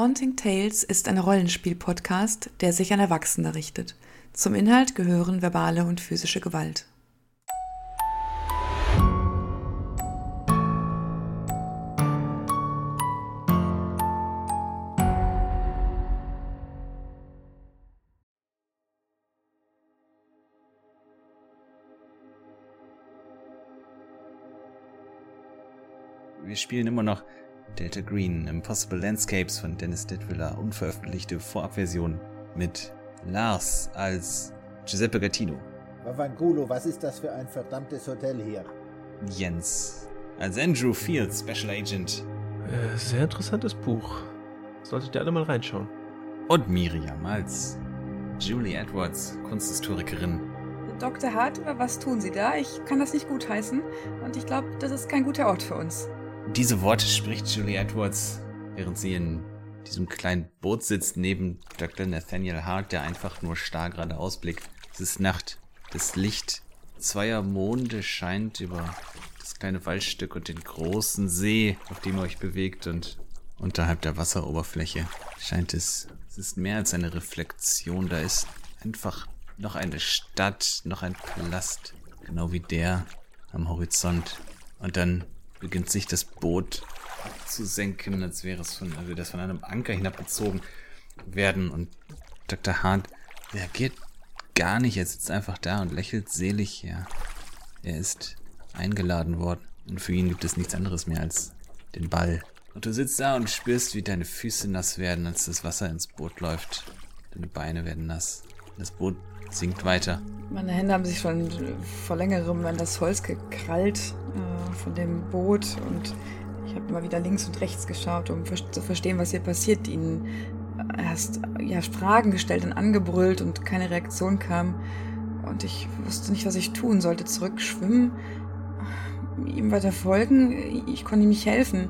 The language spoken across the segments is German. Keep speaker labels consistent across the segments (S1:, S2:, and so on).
S1: Haunting Tales ist ein Rollenspiel-Podcast, der sich an Erwachsene richtet. Zum Inhalt gehören verbale und physische Gewalt.
S2: Wir spielen immer noch Delta Green, Impossible Landscapes von Dennis Detwiller, unveröffentlichte Vorabversion mit Lars als Giuseppe Gattino.
S3: Vavangulo, was ist das für ein verdammtes Hotel hier?
S2: Jens als Andrew Fields, Special Agent.
S4: Äh, sehr interessantes Buch. Solltet ihr alle mal reinschauen.
S2: Und Miriam als Julie Edwards, Kunsthistorikerin.
S1: Dr. Hart, was tun Sie da? Ich kann das nicht gutheißen und ich glaube, das ist kein guter Ort für uns.
S2: Diese Worte spricht Julie Edwards, während sie in diesem kleinen Boot sitzt neben Dr. Nathaniel Hart, der einfach nur starr geradeaus blickt. Es ist Nacht. Das Licht zweier Monde scheint über das kleine Waldstück und den großen See, auf dem ihr euch bewegt und unterhalb der Wasseroberfläche scheint es, es ist mehr als eine Reflexion, da ist einfach noch eine Stadt, noch ein Palast, genau wie der am Horizont. Und dann beginnt sich das Boot abzusenken, als wäre es von, also das von einem Anker hinabgezogen werden. Und Dr. Hart reagiert gar nicht. Er sitzt einfach da und lächelt selig. Ja, er ist eingeladen worden. Und für ihn gibt es nichts anderes mehr als den Ball. Und du sitzt da und spürst, wie deine Füße nass werden, als das Wasser ins Boot läuft. Deine Beine werden nass. Das Boot sinkt weiter.
S1: Meine Hände haben sich schon vor längerem an das Holz gekrallt äh, von dem Boot und ich habe immer wieder links und rechts geschaut, um zu verstehen, was hier passiert. Ihnen erst ja, Fragen gestellt und angebrüllt und keine Reaktion kam. Und ich wusste nicht, was ich tun sollte. Zurückschwimmen, ihm weiter folgen. Ich konnte ihm nicht helfen.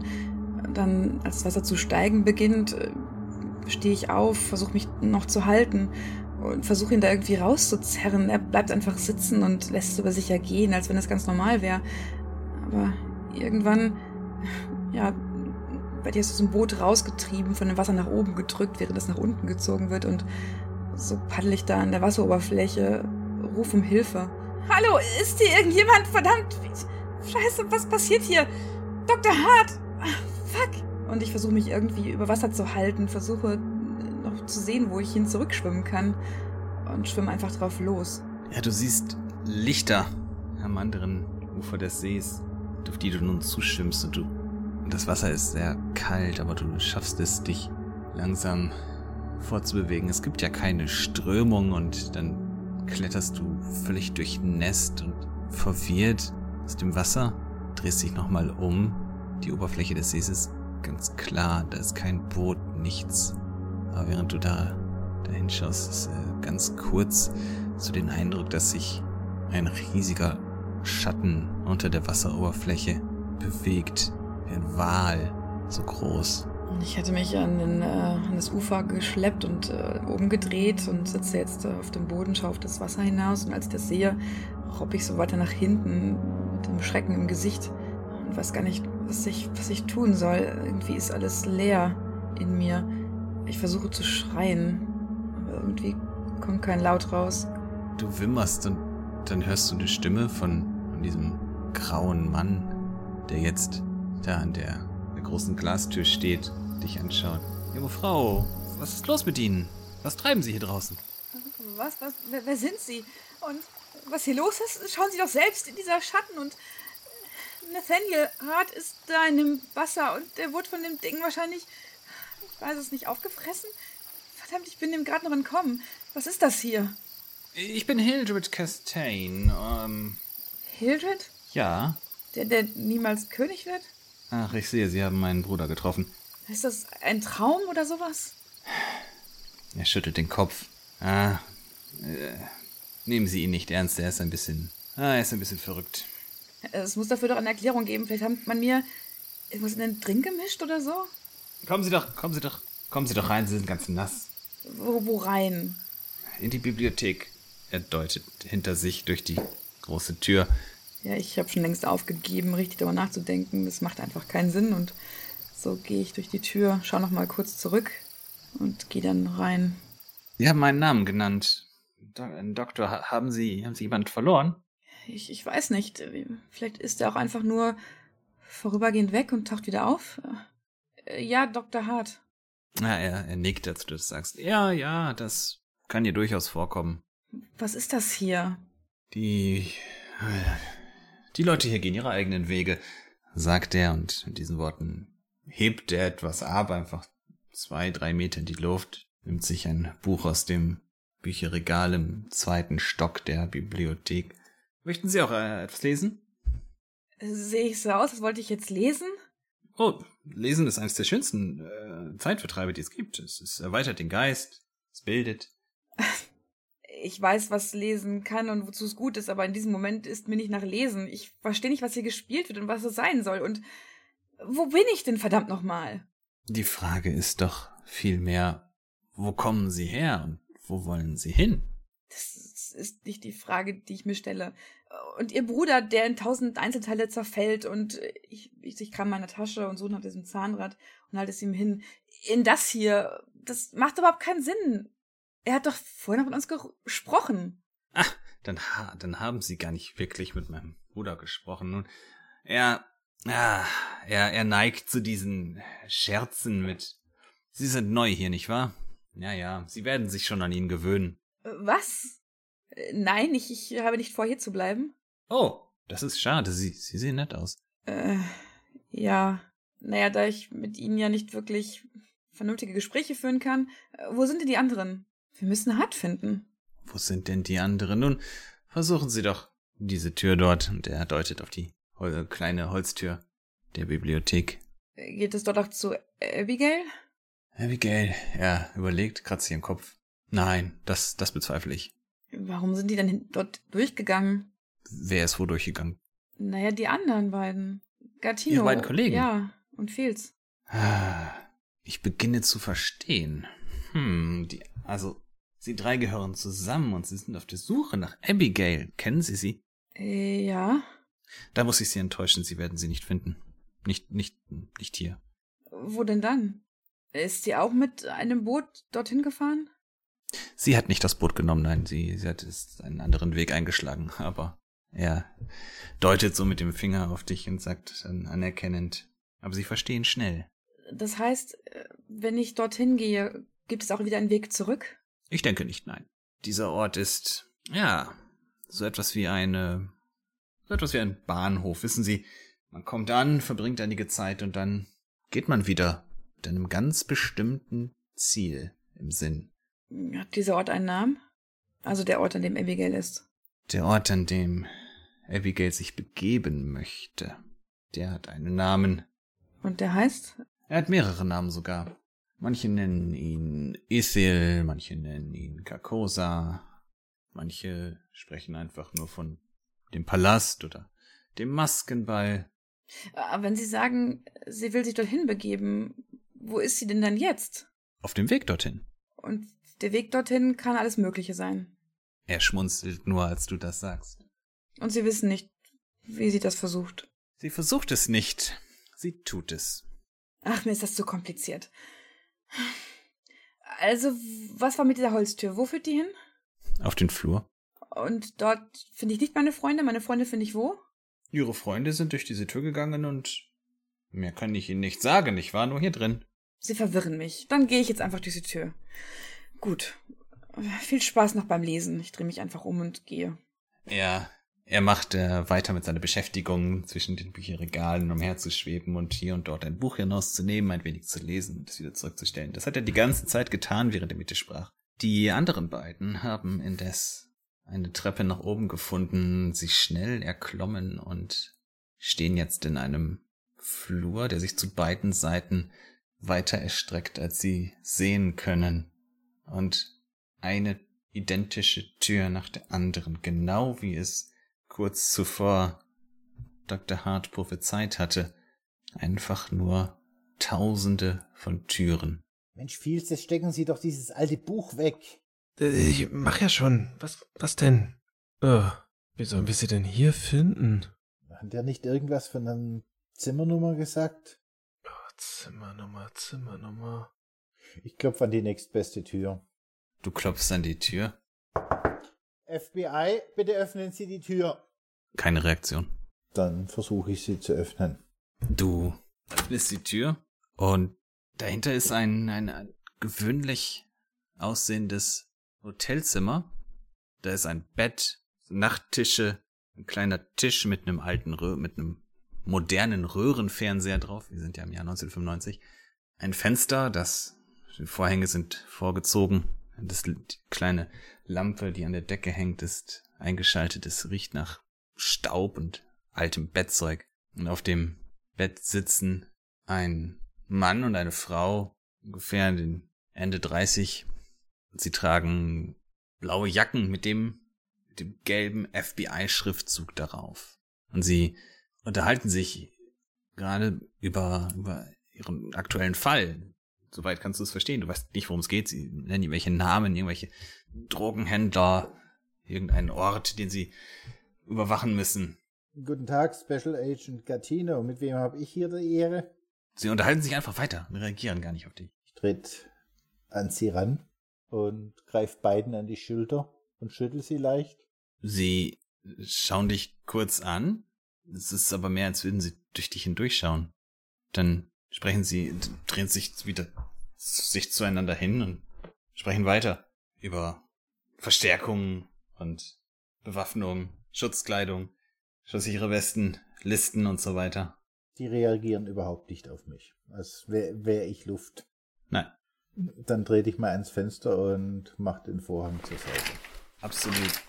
S1: Dann, als das Wasser zu steigen beginnt, stehe ich auf, versuche mich noch zu halten und versuche ihn da irgendwie rauszuzerren. Er bleibt einfach sitzen und lässt es über sich ergehen, als wenn es ganz normal wäre. Aber irgendwann, ja, werde ich aus dem Boot rausgetrieben, von dem Wasser nach oben gedrückt, während es nach unten gezogen wird und so paddel ich da an der Wasseroberfläche, ruf um Hilfe. Hallo, ist hier irgendjemand? Verdammt! Scheiße, was passiert hier? Dr. Hart! Fuck! Und ich versuche mich irgendwie über Wasser zu halten, versuche noch zu sehen, wo ich hin zurückschwimmen kann und schwimme einfach drauf los.
S2: Ja, du siehst Lichter am anderen Ufer des Sees, auf die du nun zuschwimmst und du das Wasser ist sehr kalt, aber du schaffst es, dich langsam vorzubewegen. Es gibt ja keine Strömung und dann kletterst du völlig durchnässt und verwirrt aus dem Wasser, drehst dich nochmal um. Die Oberfläche des Sees ist ganz klar, da ist kein Boot, nichts. Aber während du da dahin schaust, ist äh, ganz kurz so den Eindruck, dass sich ein riesiger Schatten unter der Wasseroberfläche bewegt. Ein Wal, so groß.
S1: Ich hätte mich an, den, äh, an das Ufer geschleppt und äh, umgedreht und sitze jetzt äh, auf dem Boden, schaue auf das Wasser hinaus und als ich das sehe, robb ich so weiter nach hinten mit dem Schrecken im Gesicht und weiß gar nicht, was ich, was ich tun soll. Irgendwie ist alles leer in mir. Ich versuche zu schreien, aber irgendwie kommt kein Laut raus.
S2: Du wimmerst und dann hörst du eine Stimme von, von diesem grauen Mann, der jetzt da an der, der großen Glastür steht, dich anschaut. Junge Frau, was ist los mit Ihnen? Was treiben Sie hier draußen?
S1: Was, was, wer, wer sind Sie? Und was hier los ist, schauen Sie doch selbst in dieser Schatten und Nathaniel Hart ist da in dem Wasser und der wurde von dem Ding wahrscheinlich, weiß es nicht, aufgefressen. Verdammt, ich bin dem gerade noch entkommen. Was ist das hier?
S2: Ich bin Hildred Castaigne. Ähm,
S1: Hildred?
S2: ja.
S1: Der, der niemals König wird?
S2: Ach, ich sehe, Sie haben meinen Bruder getroffen.
S1: Ist das ein Traum oder sowas?
S2: Er schüttelt den Kopf. Ah, äh, nehmen Sie ihn nicht ernst, er ist ein bisschen, ah, er ist ein bisschen verrückt.
S1: Es muss dafür doch eine Erklärung geben. Vielleicht hat man mir irgendwas in den Drink gemischt oder so?
S2: Kommen Sie doch, kommen Sie doch, kommen Sie doch rein, Sie sind ganz nass.
S1: Wo, wo rein?
S2: In die Bibliothek. Er deutet hinter sich durch die große Tür.
S1: Ja, ich habe schon längst aufgegeben, richtig darüber nachzudenken. Das macht einfach keinen Sinn und So gehe ich durch die Tür, schau noch mal kurz zurück und gehe dann rein.
S2: Sie haben meinen Namen genannt. Do Doktor, haben Sie, haben Sie jemand verloren?
S1: Ich, ich weiß nicht. Vielleicht ist er auch einfach nur vorübergehend weg und taucht wieder auf. Äh, ja, Dr. Hart.
S2: Ja, er, er nickt, als du das sagst. Ja, ja, das kann dir durchaus vorkommen.
S1: Was ist das hier?
S2: Die. Die Leute hier gehen ihre eigenen Wege, sagt er und mit diesen Worten hebt er etwas ab, einfach zwei, drei Meter in die Luft, nimmt sich ein Buch aus dem Bücherregal im zweiten Stock der Bibliothek. Möchten Sie auch äh, etwas lesen?
S1: Sehe ich so aus, als wollte ich jetzt lesen?
S2: Oh, Lesen ist eines der schönsten äh, Zeitvertreibe, die es gibt. Es, es erweitert den Geist, es bildet.
S1: Ich weiß, was lesen kann und wozu es gut ist, aber in diesem Moment ist mir nicht nach Lesen. Ich verstehe nicht, was hier gespielt wird und was es sein soll. Und wo bin ich denn verdammt nochmal?
S2: Die Frage ist doch vielmehr, wo kommen Sie her und wo wollen Sie hin?
S1: Das ist nicht die Frage, die ich mir stelle. Und Ihr Bruder, der in tausend Einzelteile zerfällt und ich, ich, ich kram meine Tasche und suche nach diesem Zahnrad und halte es ihm hin. In das hier, das macht überhaupt keinen Sinn. Er hat doch vorhin mit uns gesprochen.
S2: Ach, dann, ha dann haben Sie gar nicht wirklich mit meinem Bruder gesprochen. Nun, er, ah, er, er neigt zu diesen Scherzen mit. Sie sind neu hier, nicht wahr? Ja, ja, Sie werden sich schon an ihn gewöhnen.
S1: Was? Nein, ich, ich habe nicht vor, hier zu bleiben.
S2: Oh, das ist schade. Sie, Sie sehen nett aus.
S1: Äh, ja. Naja, da ich mit Ihnen ja nicht wirklich vernünftige Gespräche führen kann, äh, wo sind denn die anderen? Wir müssen Hart finden.
S2: Wo sind denn die anderen? Nun, versuchen Sie doch diese Tür dort. Und er deutet auf die Hol kleine Holztür der Bibliothek.
S1: Geht es dort auch zu Abigail?
S2: Abigail, er überlegt, kratzt ihren Kopf. Nein, das, das bezweifle ich.
S1: Warum sind die denn dort durchgegangen?
S2: Wer ist wo durchgegangen?
S1: Naja, die anderen beiden. Gattino.
S2: Ihre beiden Kollegen?
S1: Ja, und Fields.
S2: Ah, ich beginne zu verstehen. Hm, die, also, sie drei gehören zusammen und sie sind auf der Suche nach Abigail. Kennen Sie sie?
S1: Äh, ja.
S2: Da muss ich Sie enttäuschen, Sie werden sie nicht finden. Nicht, nicht, nicht hier.
S1: Wo denn dann? Ist sie auch mit einem Boot dorthin gefahren?
S2: Sie hat nicht das Boot genommen, nein, sie, sie hat einen anderen Weg eingeschlagen, aber er deutet so mit dem Finger auf dich und sagt dann anerkennend, aber sie verstehen schnell.
S1: Das heißt, wenn ich dorthin gehe, gibt es auch wieder einen Weg zurück?
S2: Ich denke nicht, nein. Dieser Ort ist, ja, so etwas wie eine, so etwas wie ein Bahnhof, wissen Sie. Man kommt an, verbringt einige Zeit und dann geht man wieder mit einem ganz bestimmten Ziel im Sinn.
S1: Hat dieser Ort einen Namen? Also der Ort, an dem Abigail ist.
S2: Der Ort, an dem Abigail sich begeben möchte. Der hat einen Namen.
S1: Und der heißt?
S2: Er hat mehrere Namen sogar. Manche nennen ihn Ithil, manche nennen ihn Carcosa, manche sprechen einfach nur von dem Palast oder dem Maskenball.
S1: Aber wenn Sie sagen, sie will sich dorthin begeben, wo ist sie denn dann jetzt?
S2: Auf dem Weg dorthin.
S1: Und der Weg dorthin kann alles Mögliche sein.
S2: Er schmunzelt nur, als du das sagst.
S1: Und Sie wissen nicht, wie sie das versucht.
S2: Sie versucht es nicht. Sie tut es.
S1: Ach, mir ist das zu kompliziert. Also, was war mit dieser Holztür? Wo führt die hin?
S2: Auf den Flur.
S1: Und dort finde ich nicht meine Freunde. Meine Freunde finde ich wo?
S2: Ihre Freunde sind durch diese Tür gegangen und mehr kann ich Ihnen nicht sagen. Ich war nur hier drin.
S1: Sie verwirren mich. Dann gehe ich jetzt einfach durch die Tür. Gut. Viel Spaß noch beim Lesen. Ich drehe mich einfach um und gehe.
S2: Ja, er macht äh, weiter mit seiner Beschäftigung, zwischen den Bücherregalen umherzuschweben und hier und dort ein Buch hinauszunehmen, ein wenig zu lesen und es wieder zurückzustellen. Das hat er die ganze Zeit getan, während er mit dir sprach. Die anderen beiden haben indes eine Treppe nach oben gefunden, sich schnell erklommen und stehen jetzt in einem Flur, der sich zu beiden Seiten weiter erstreckt, als sie sehen können. Und eine identische Tür nach der anderen, genau wie es kurz zuvor Dr. Hart prophezeit hatte. Einfach nur tausende von Türen.
S3: Mensch, Fields, jetzt stecken Sie doch dieses alte Buch weg.
S4: Ich mach ja schon. Was, was denn? Oh, wie sollen wir sie denn hier finden?
S3: Hat der nicht irgendwas von einer Zimmernummer gesagt?
S4: Zimmernummer, Zimmernummer.
S3: Ich klopfe an die nächstbeste Tür.
S2: Du klopfst an die Tür.
S3: FBI, bitte öffnen Sie die Tür.
S2: Keine Reaktion.
S3: Dann versuche ich sie zu öffnen.
S2: Du öffnest die Tür und dahinter ist ein, ein gewöhnlich aussehendes Hotelzimmer. Da ist ein Bett, Nachttische, ein kleiner Tisch mit einem alten Röhr, mit einem modernen Röhrenfernseher drauf. Wir sind ja im Jahr 1995. Ein Fenster, das die Vorhänge sind vorgezogen. Das die kleine Lampe, die an der Decke hängt, ist eingeschaltet. Es riecht nach Staub und altem Bettzeug. Und auf dem Bett sitzen ein Mann und eine Frau, ungefähr den Ende 30. Sie tragen blaue Jacken mit dem, mit dem gelben FBI-Schriftzug darauf. Und sie unterhalten sich gerade über, über ihren aktuellen Fall. Soweit kannst du es verstehen. Du weißt nicht, worum es geht. Sie nennen irgendwelche Namen, irgendwelche Drogenhändler, irgendeinen Ort, den sie überwachen müssen.
S3: Guten Tag, Special Agent Gatino. Mit wem habe ich hier die Ehre?
S2: Sie unterhalten sich einfach weiter und reagieren gar nicht auf dich.
S3: Ich tritt an sie ran und greife beiden an die Schulter und schüttel sie leicht.
S2: Sie schauen dich kurz an. Es ist aber mehr, als würden sie durch dich hindurchschauen. Dann sprechen sie, drehen sich wieder sich zueinander hin und sprechen weiter über Verstärkungen und Bewaffnung, Schutzkleidung, schusssichere Westen, Listen und so weiter.
S3: Die reagieren überhaupt nicht auf mich, als wäre wär ich Luft.
S2: Nein,
S3: Dann trete ich mal ans Fenster und mach den Vorhang zur Seite.
S2: absolut,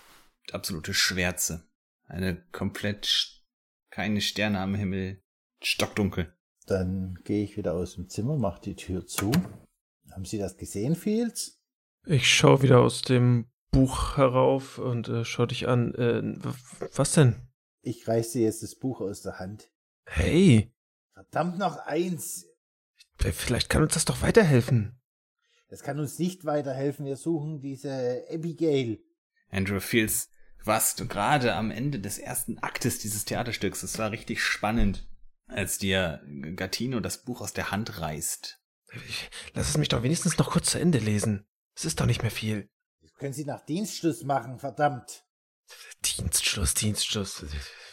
S2: absolute Schwärze. Eine komplett keine Sterne am Himmel, stockdunkel.
S3: Dann gehe ich wieder aus dem Zimmer, mach die Tür zu. Haben Sie das gesehen, Fields?
S4: Ich schaue wieder aus dem Buch herauf und äh, schau dich an. Äh, w- was denn?
S3: Ich reiße jetzt das Buch aus der Hand.
S4: Hey,
S3: Verdammt noch eins!
S4: äh, vielleicht kann uns das doch weiterhelfen.
S3: Das kann uns nicht weiterhelfen. Wir suchen diese Abigail.
S2: Andrew Fields, warst du gerade am Ende des ersten Aktes dieses Theaterstücks. Es war richtig spannend, als dir Gattino das Buch aus der Hand reißt.
S4: Ich, lass es mich doch wenigstens noch kurz zu Ende lesen. Es ist doch nicht mehr viel.
S3: Das können Sie nach Dienstschluss machen, verdammt.
S4: Dienstschluss, Dienstschluss.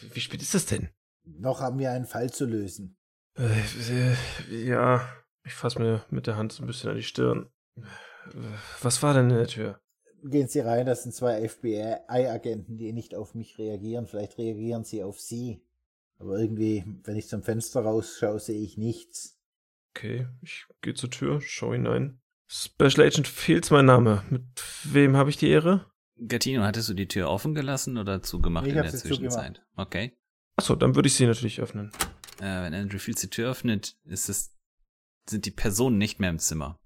S4: Wie spät ist es denn?
S3: Noch haben wir einen Fall zu lösen.
S4: Äh, äh, ja, ich fasse mir mit der Hand so ein bisschen an die Stirn. Was war denn in der Tür?
S3: Gehen Sie rein, das sind zwei FBI-Agenten, die nicht auf mich reagieren. Vielleicht reagieren sie auf Sie. Aber irgendwie, wenn ich zum Fenster rausschaue, sehe ich nichts.
S4: Okay, ich gehe zur Tür, schau hinein. Special Agent Fields mein Name. Mit wem habe ich die Ehre?
S2: Gattino, hattest du die Tür offen gelassen oder zugemacht
S3: Ich
S2: in der
S3: sie
S2: Zwischenzeit?
S3: zugemacht.
S2: Okay.
S4: Achso, dann würde ich sie natürlich öffnen.
S2: Äh, wenn Andrew Fields die Tür öffnet, ist es, sind die Personen nicht mehr im Zimmer.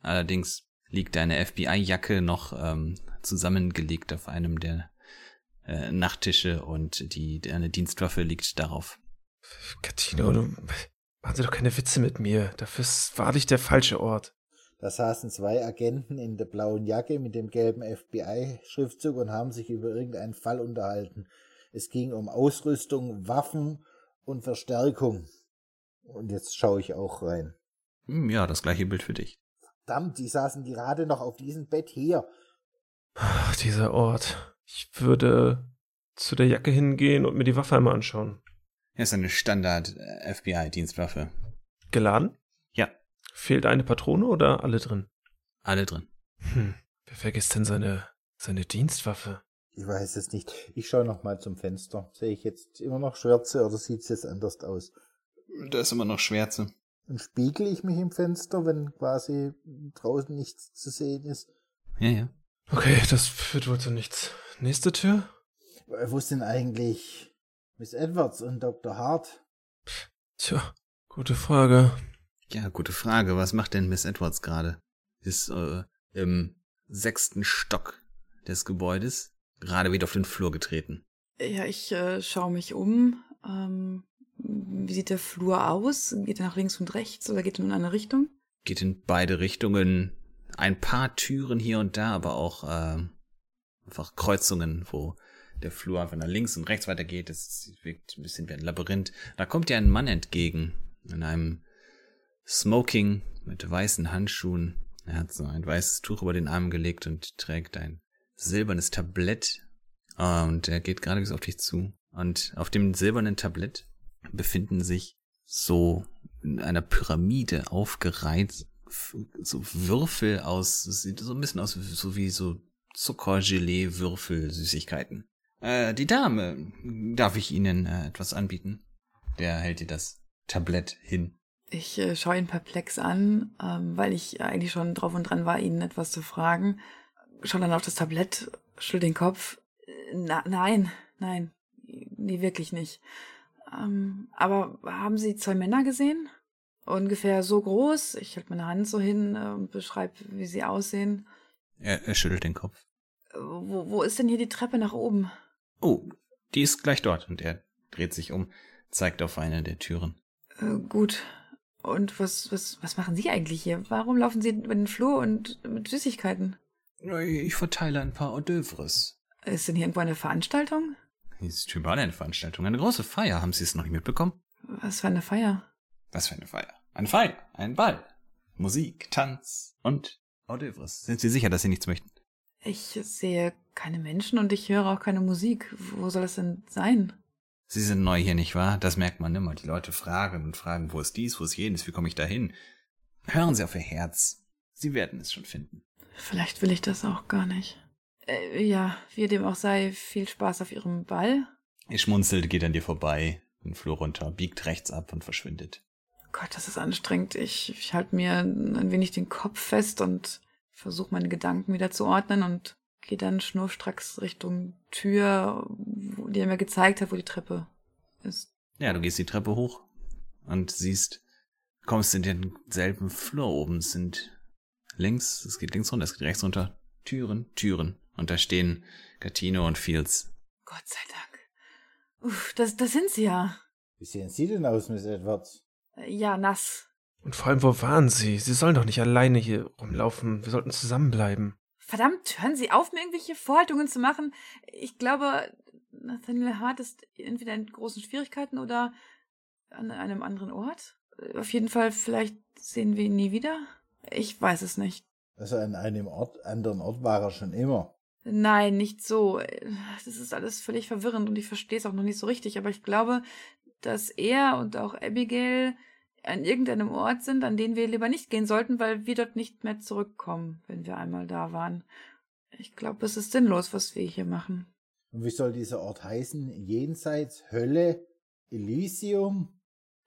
S2: Allerdings liegt deine FBI-Jacke noch ähm, zusammengelegt auf einem der äh, Nachttische und die deine Dienstwaffe liegt darauf.
S4: Catino, du, machen Sie doch keine Witze mit mir. Dafür ist wahrlich der falsche Ort.
S3: Da saßen zwei Agenten in der blauen Jacke mit dem gelben FBI-Schriftzug und haben sich über irgendeinen Fall unterhalten. Es ging um Ausrüstung, Waffen und Verstärkung. Und jetzt schaue ich auch rein.
S2: Hm, ja, das gleiche Bild für dich.
S3: Verdammt, die saßen gerade noch auf diesem Bett hier.
S4: Ach, dieser Ort. Ich würde zu der Jacke hingehen und mir die Waffe einmal anschauen.
S2: Hier ist eine Standard-FBI-Dienstwaffe.
S4: Geladen?
S2: Ja,
S4: Fehlt eine Patrone oder alle drin?
S2: alle drin.
S4: Hm, wer vergisst denn seine, seine Dienstwaffe?
S3: Ich weiß es nicht. Ich schaue noch mal zum Fenster. Sehe ich jetzt immer noch Schwärze oder sieht es jetzt anders aus?
S2: Da ist immer noch Schwärze.
S3: Und spiegel ich mich im Fenster, wenn quasi draußen nichts zu sehen ist?
S2: Ja, ja.
S4: Okay, das führt wohl zu nichts. Nächste Tür?
S3: Äh, Wo sind eigentlich Miss Edwards und Dr. Hart?
S4: Tja, gute Frage.
S2: Ja, gute Frage. Was macht denn Miss Edwards gerade? Ist äh, im sechsten Stock des Gebäudes gerade wieder auf den Flur getreten.
S1: Ja, ich äh, schaue mich um. Ähm, wie sieht der Flur aus? Geht er nach links und rechts oder geht er nur in eine Richtung?
S2: Geht in beide Richtungen. Ein paar Türen hier und da, aber auch äh, einfach Kreuzungen, wo der Flur einfach nach links und rechts weitergeht. Es wirkt ein bisschen wie ein Labyrinth. Da kommt dir ein Mann entgegen in einem Smoking mit weißen Handschuhen. Er hat so ein weißes Tuch über den Arm gelegt und trägt ein silbernes Tablett. Und er geht gerade bis auf dich zu. Und auf dem silbernen Tablett befinden sich so in einer Pyramide aufgereiht so Würfel aus, sieht so ein bisschen aus so wie so Zuckergelee-Würfel, Süßigkeiten. Äh, die Dame, darf ich Ihnen äh, etwas anbieten? Der hält dir das Tablett hin.
S1: Ich äh, schaue ihn perplex an, ähm, weil ich eigentlich schon drauf und dran war, Ihnen etwas zu fragen. Schau dann auf das Tablett, schüttel den Kopf. Na, nein, nein, nee, wirklich nicht. Ähm, aber haben Sie zwei Männer gesehen? Ungefähr so groß. Ich halte meine Hand so hin äh, und beschreibe, wie sie aussehen.
S2: Er, er schüttelt den Kopf.
S1: Wo, wo ist denn hier die Treppe nach oben?
S2: Oh, die ist gleich dort. Und er dreht sich um, zeigt auf eine der Türen.
S1: Äh, gut. Und was, was, was machen Sie eigentlich hier? Warum laufen Sie über den Flur und mit Süßigkeiten?
S2: Ich verteile ein paar Hors d'oeuvres.
S1: Ist denn hier irgendwo eine Veranstaltung?
S2: Hier ist überall eine Veranstaltung. Eine große Feier. Haben Sie es noch nicht mitbekommen?
S1: Was für eine Feier?
S2: Was für eine Feier? Eine Feier, ein Ball. Musik, Tanz und D'oeuvres. Sind Sie sicher, dass Sie nichts möchten?
S1: Ich sehe keine Menschen und ich höre auch keine Musik. Wo soll das denn sein?
S2: Sie sind neu hier, nicht wahr? Das merkt man immer. Die Leute fragen und fragen, wo ist dies, wo ist jenes, wie komme ich dahin? Hören Sie auf Ihr Herz. Sie werden es schon finden.
S1: Vielleicht will ich das auch gar nicht. Äh, ja, wie dem auch sei, viel Spaß auf Ihrem Ball.
S2: Er schmunzelt, geht an dir vorbei, den Flur runter, biegt rechts ab und verschwindet.
S1: Gott, das ist anstrengend. Ich, ich halte mir ein wenig den Kopf fest und versuche meine Gedanken wieder zu ordnen und gehe dann schnurstracks Richtung Tür, die er mir gezeigt hat, wo die Treppe ist.
S2: Ja, du gehst die Treppe hoch und siehst, kommst in denselben Flur oben. Es sind links, es geht links runter, es geht rechts runter. Türen, Türen. Und da stehen Gatino und Fields.
S1: Gott sei Dank. Uff, das, das sind sie ja.
S3: Wie sehen Sie denn aus, Miss Edwards?
S1: Ja, nass.
S4: Und vor allem, wo waren Sie? Sie sollen doch nicht alleine hier rumlaufen. Wir sollten zusammenbleiben.
S1: Verdammt, hören Sie auf, mir irgendwelche Vorhaltungen zu machen. Ich glaube, Nathaniel Hart ist entweder in großen Schwierigkeiten oder an einem anderen Ort. Auf jeden Fall, vielleicht sehen wir ihn nie wieder. Ich weiß es nicht.
S3: Also an einem Ort, anderen Ort war er schon immer.
S1: Nein, nicht so. Das ist alles völlig verwirrend und ich verstehe es auch noch nicht so richtig, aber ich glaube, dass er und auch Abigail an irgendeinem Ort sind, an den wir lieber nicht gehen sollten, weil wir dort nicht mehr zurückkommen, wenn wir einmal da waren. Ich glaube, es ist sinnlos, was wir hier machen.
S3: Und wie soll dieser Ort heißen? Jenseits, Hölle, Elysium?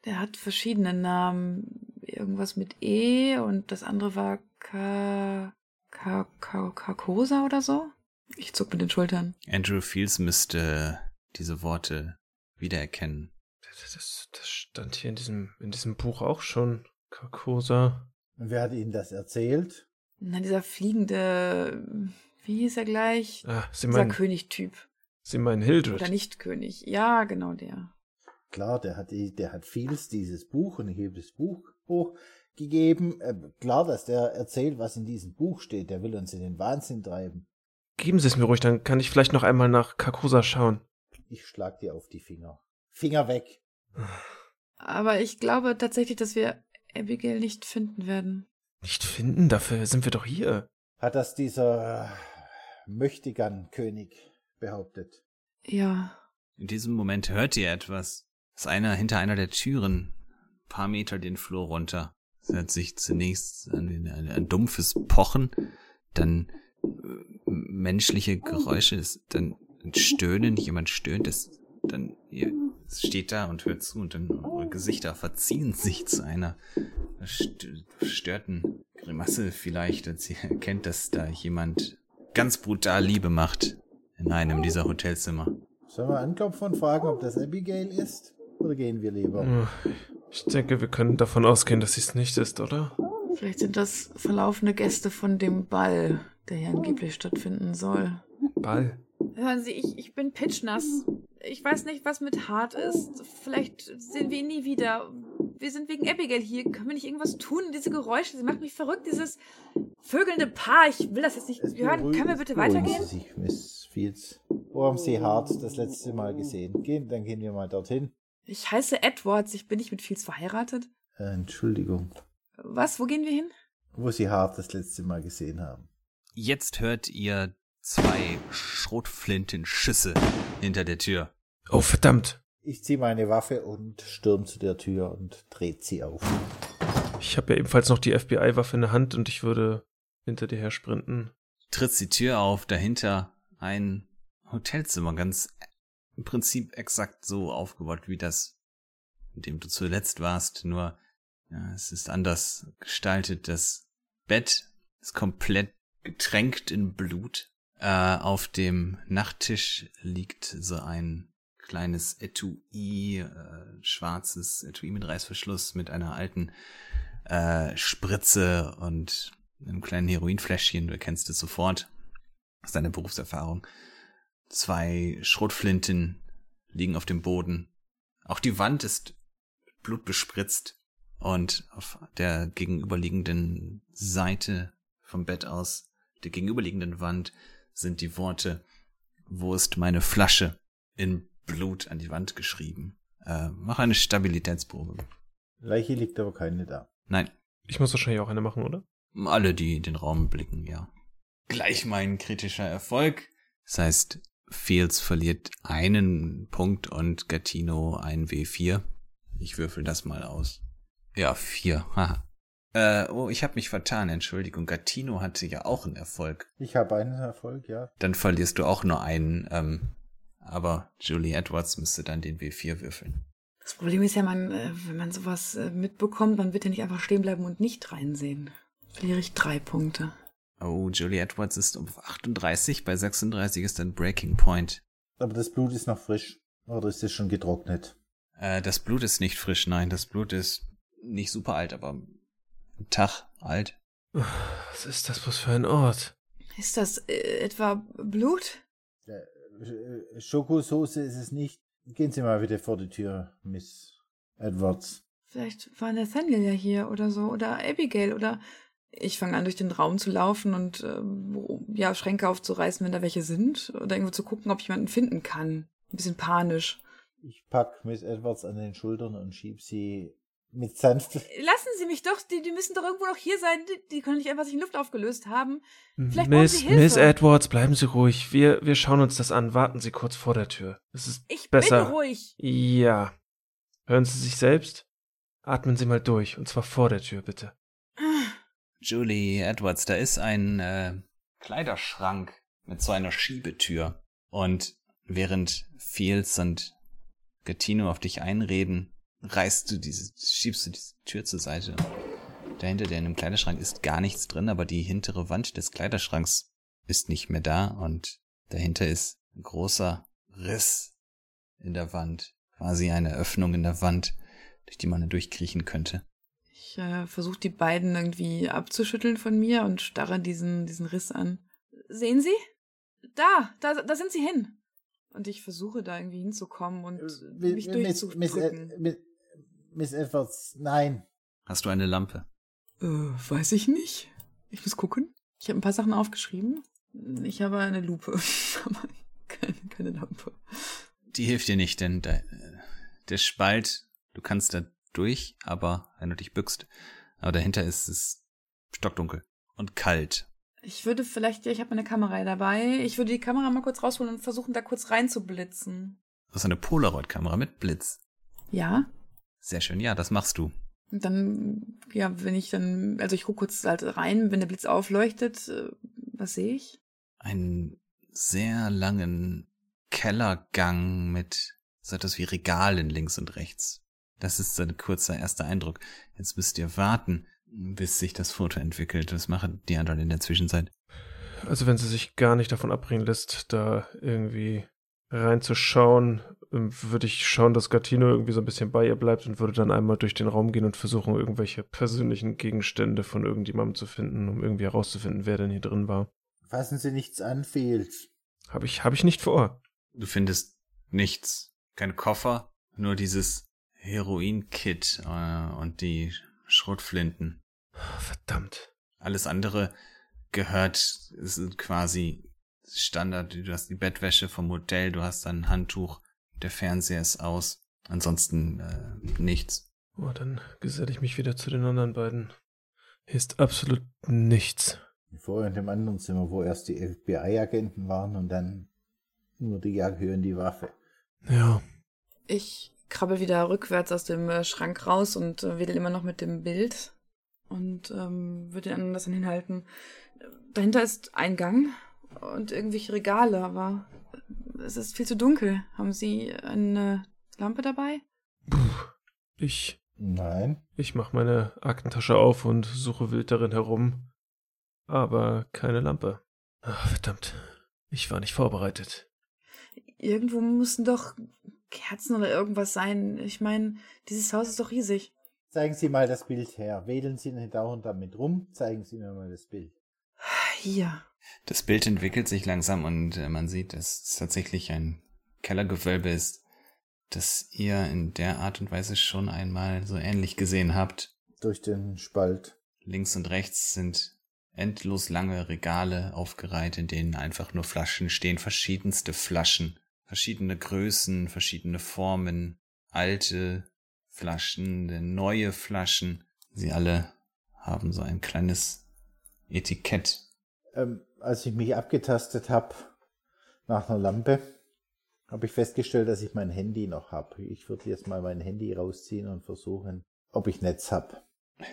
S1: Der hat verschiedene Namen. Irgendwas mit E und das andere war Ka... Ka... Ka... Karkosa oder so? Ich zuck mit den Schultern.
S2: Andrew Fields müsste diese Worte wiedererkennen.
S4: Das, das stand hier in diesem, in diesem Buch auch schon. Karkosa.
S3: Und wer hat Ihnen das erzählt?
S1: Na, dieser fliegende, wie hieß er gleich?
S4: Ah, Sie
S1: dieser König-Typ.
S4: Sie meinen Hildred.
S1: Oder nicht König. Ja, genau der.
S3: Klar, der hat, die, der hat Fields dieses Buch und habe das Buch hochgegeben. Äh, klar, dass der erzählt, was in diesem Buch steht. Der will uns in den Wahnsinn treiben.
S4: Geben Sie es mir ruhig, dann kann ich vielleicht noch einmal nach Karkosa schauen.
S3: Ich schlag dir auf die Finger. Finger weg.
S1: Aber ich glaube tatsächlich, dass wir Abigail nicht finden werden.
S4: Nicht finden? Dafür sind wir doch hier.
S3: Hat das dieser Möchtegern-König behauptet?
S1: Ja.
S2: In diesem Moment hört ihr etwas. Es ist einer hinter einer der Türen, ein paar Meter den Flur runter. Es hört sich zunächst an ein, ein dumpfes Pochen, dann äh, menschliche Geräusche, dann ein Stöhnen, jemand stöhnt, es, dann ihr steht da und hört zu und dann eure Gesichter verziehen sich zu einer verstörten Grimasse vielleicht, als ihr erkennt, dass da jemand ganz brutal Liebe macht in einem dieser Hotelzimmer.
S3: Sollen wir anklopfen und fragen, ob das Abigail ist? Oder gehen wir lieber?
S4: Ich denke, wir können davon ausgehen, dass sie es nicht ist, oder?
S1: Vielleicht sind das verlaufene Gäste von dem Ball, der hier angeblich stattfinden soll.
S4: Ball?
S1: Hören Sie, ich, ich bin pitchnass. Ich weiß nicht, was mit Hart ist. Vielleicht sehen wir ihn nie wieder. Wir sind wegen Abigail hier. Können wir nicht irgendwas tun? Diese Geräusche, sie macht mich verrückt. Dieses vögelnde Paar. Ich will das jetzt nicht
S3: Es
S1: hören. Können wir bitte weitergehen?
S3: Sie sich, Miss Fields. Wo haben Sie Hart das letzte Mal gesehen? Gehen, dann gehen wir mal dorthin.
S1: Ich heiße Edwards. Ich bin nicht mit Fields verheiratet.
S3: Äh, Entschuldigung.
S1: Was? Wo gehen wir hin?
S3: Wo Sie Hart das letzte Mal gesehen haben.
S2: Jetzt hört ihr zwei Schrotflintenschüsse hinter der Tür.
S4: Oh, verdammt.
S3: Ich ziehe meine Waffe und stürm zu der Tür und dreht sie auf.
S4: Ich habe ja ebenfalls noch die FBI-Waffe in der Hand und ich würde hinter dir her sprinten.
S2: Trittst die Tür auf, dahinter ein Hotelzimmer, ganz im Prinzip exakt so aufgebaut wie das, in dem du zuletzt warst, nur ja, es ist anders gestaltet. Das Bett ist komplett getränkt in Blut. Äh, auf dem Nachttisch liegt so ein kleines Etui, äh, schwarzes Etui mit Reißverschluss mit einer alten äh, Spritze und einem kleinen Heroinfläschchen. Du erkennst es sofort aus deiner Berufserfahrung. Zwei Schrotflinten liegen auf dem Boden. Auch die Wand ist blutbespritzt und auf der gegenüberliegenden Seite vom Bett aus, der gegenüberliegenden Wand, sind die Worte, wo ist meine Flasche in Blut an die Wand geschrieben. Äh, mach eine Stabilitätsprobe.
S3: Leiche liegt aber keine da.
S2: Nein,
S4: Ich muss wahrscheinlich auch eine machen, oder?
S2: alle, die in den Raum blicken, ja. Gleich mein kritischer Erfolg. Das heißt, Fields verliert einen Punkt und Gattino ein W4. Ich würfel das mal aus. Ja, vier. Haha. Äh, oh, ich habe mich vertan, Entschuldigung. Gattino hatte ja auch einen Erfolg.
S3: Ich habe einen Erfolg, ja.
S2: Dann verlierst du auch nur einen. Ähm, aber Julie Edwards müsste dann den W4 würfeln.
S1: Das Problem ist ja, man, äh, wenn man sowas äh, mitbekommt, man wird ja nicht einfach stehen bleiben und nicht reinsehen. Verliere ich drei Punkte.
S2: Oh, Julie Edwards ist um 38, bei 36 ist dann Breaking Point.
S3: Aber das Blut ist noch frisch. Oder ist es schon getrocknet?
S2: Äh, das Blut ist nicht frisch, nein, das Blut ist nicht super alt, aber einen Tag alt.
S4: Was ist das bloß für ein Ort?
S1: Ist das äh, etwa Blut?
S3: Äh, äh, Schokosoße ist es nicht. Gehen Sie mal bitte vor die Tür, Miss Edwards.
S1: Vielleicht war Nathaniel ja hier oder so. Oder Abigail oder. Ich fange an, durch den Raum zu laufen und ähm, ja, Schränke aufzureißen, wenn da welche sind. Oder irgendwo zu gucken, ob ich jemanden finden kann. Ein bisschen panisch.
S3: Ich pack Miss Edwards an den Schultern und schieb sie mit sanft.
S1: Lassen Sie mich doch, die, die müssen doch irgendwo noch hier sein. Die, die können nicht einfach sich in Luft aufgelöst haben. Vielleicht brauchen
S4: Miss,
S1: Sie Hilfe.
S4: Miss Edwards, bleiben Sie ruhig. Wir, wir schauen uns das an. Warten Sie kurz vor der Tür. Es ist
S1: Ich
S4: besser.
S1: bin ruhig.
S4: Ja. Hören Sie sich selbst? Atmen Sie mal durch. Und zwar vor der Tür, bitte.
S2: Julie Edwards, da ist ein äh, Kleiderschrank mit so einer Schiebetür. Und während Fields und Gattino auf dich einreden, reißt du diese, schiebst du diese Tür zur Seite. Dahinter, der in dem Kleiderschrank ist gar nichts drin, aber die hintere Wand des Kleiderschranks ist nicht mehr da und dahinter ist ein großer Riss in der Wand. Quasi eine Öffnung in der Wand, durch die man durchkriechen könnte.
S1: Ich äh, versuche die beiden irgendwie abzuschütteln von mir und starre diesen, diesen Riss an. Sehen Sie? Da, da, da sind Sie hin. Und ich versuche da irgendwie hinzukommen und
S3: Mi-
S1: mich
S3: Mi- Miss, Miss,
S1: durchzudrücken.
S3: Mi- Miss Edwards, nein.
S2: Hast du eine Lampe?
S1: Äh, weiß ich nicht. Ich muss gucken. Ich habe ein paar Sachen aufgeschrieben. Ich habe eine Lupe, aber keine, keine Lampe.
S2: Die hilft dir nicht, denn der, der Spalt, du kannst da durch, aber wenn du dich bückst, aber dahinter ist es stockdunkel und kalt.
S1: Ich würde vielleicht, ja, ich habe meine Kamera dabei. Ich würde die Kamera mal kurz rausholen und versuchen, da kurz reinzublitzen.
S2: Das ist eine Polaroid-Kamera mit Blitz.
S1: Ja?
S2: Sehr schön, ja, das machst du.
S1: Und dann, ja, wenn ich dann, also ich gucke kurz halt rein, wenn der Blitz aufleuchtet, äh, was sehe ich?
S2: Einen sehr langen Kellergang mit so etwas wie Regalen links und rechts. Das ist so ein kurzer erster Eindruck. Jetzt müsst ihr warten, bis sich das Foto entwickelt. Was machen die anderen in der Zwischenzeit?
S4: Also wenn sie sich gar nicht davon abbringen lässt, da irgendwie reinzuschauen, würde ich schauen, dass Gattino irgendwie so ein bisschen bei ihr bleibt und würde dann einmal durch den Raum gehen und versuchen, irgendwelche persönlichen Gegenstände von irgendjemandem zu finden, um irgendwie herauszufinden, wer denn hier drin war.
S3: Fassen Sie nichts an, Fields.
S4: Habe ich, hab ich nicht vor.
S2: Du findest nichts. Kein Koffer, nur dieses Heroin-Kit äh, und die Schrotflinten.
S4: Verdammt.
S2: Alles andere gehört, es ist quasi Standard. Du hast die Bettwäsche vom Hotel, du hast ein Handtuch, der Fernseher ist aus. Ansonsten äh, nichts.
S4: Oh, dann geselle ich mich wieder zu den anderen beiden. Hier ist absolut nichts.
S3: Vorher in dem anderen Zimmer, wo erst die FBI-Agenten waren und dann nur die Jagdhöhe in die Waffe.
S4: Ja,
S1: Ich krabbel wieder rückwärts aus dem äh, Schrank raus und äh, wedel immer noch mit dem Bild und ähm, würde den anderen das dann hinhalten. Dahinter ist ein Gang und irgendwelche Regale, aber es ist viel zu dunkel. Haben Sie eine Lampe dabei?
S4: ich,
S3: Nein.
S4: ich mach meine Aktentasche auf und suche wild darin herum. Aber keine Lampe. Ach, verdammt. Ich war nicht vorbereitet.
S1: Irgendwo müssen doch Kerzen oder irgendwas sein. Ich meine, dieses Haus ist doch riesig.
S3: Zeigen Sie mal das Bild her. Wedeln Sie nicht dauernd damit rum. Zeigen Sie mir mal das Bild.
S1: Hier.
S2: Das Bild entwickelt sich langsam und äh, man sieht, dass es tatsächlich ein Kellergewölbe ist, das ihr in der Art und Weise schon einmal so ähnlich gesehen habt.
S3: Durch den Spalt.
S2: Links und rechts sind endlos lange Regale aufgereiht, in denen einfach nur Flaschen stehen, verschiedenste Flaschen, verschiedene Größen, verschiedene Formen, alte Flaschen, neue Flaschen. Sie alle haben so ein kleines Etikett.
S3: Ähm, als ich mich abgetastet habe nach einer Lampe, habe ich festgestellt, dass ich mein Handy noch habe. Ich würde jetzt mal mein Handy rausziehen und versuchen, ob ich Netz habe.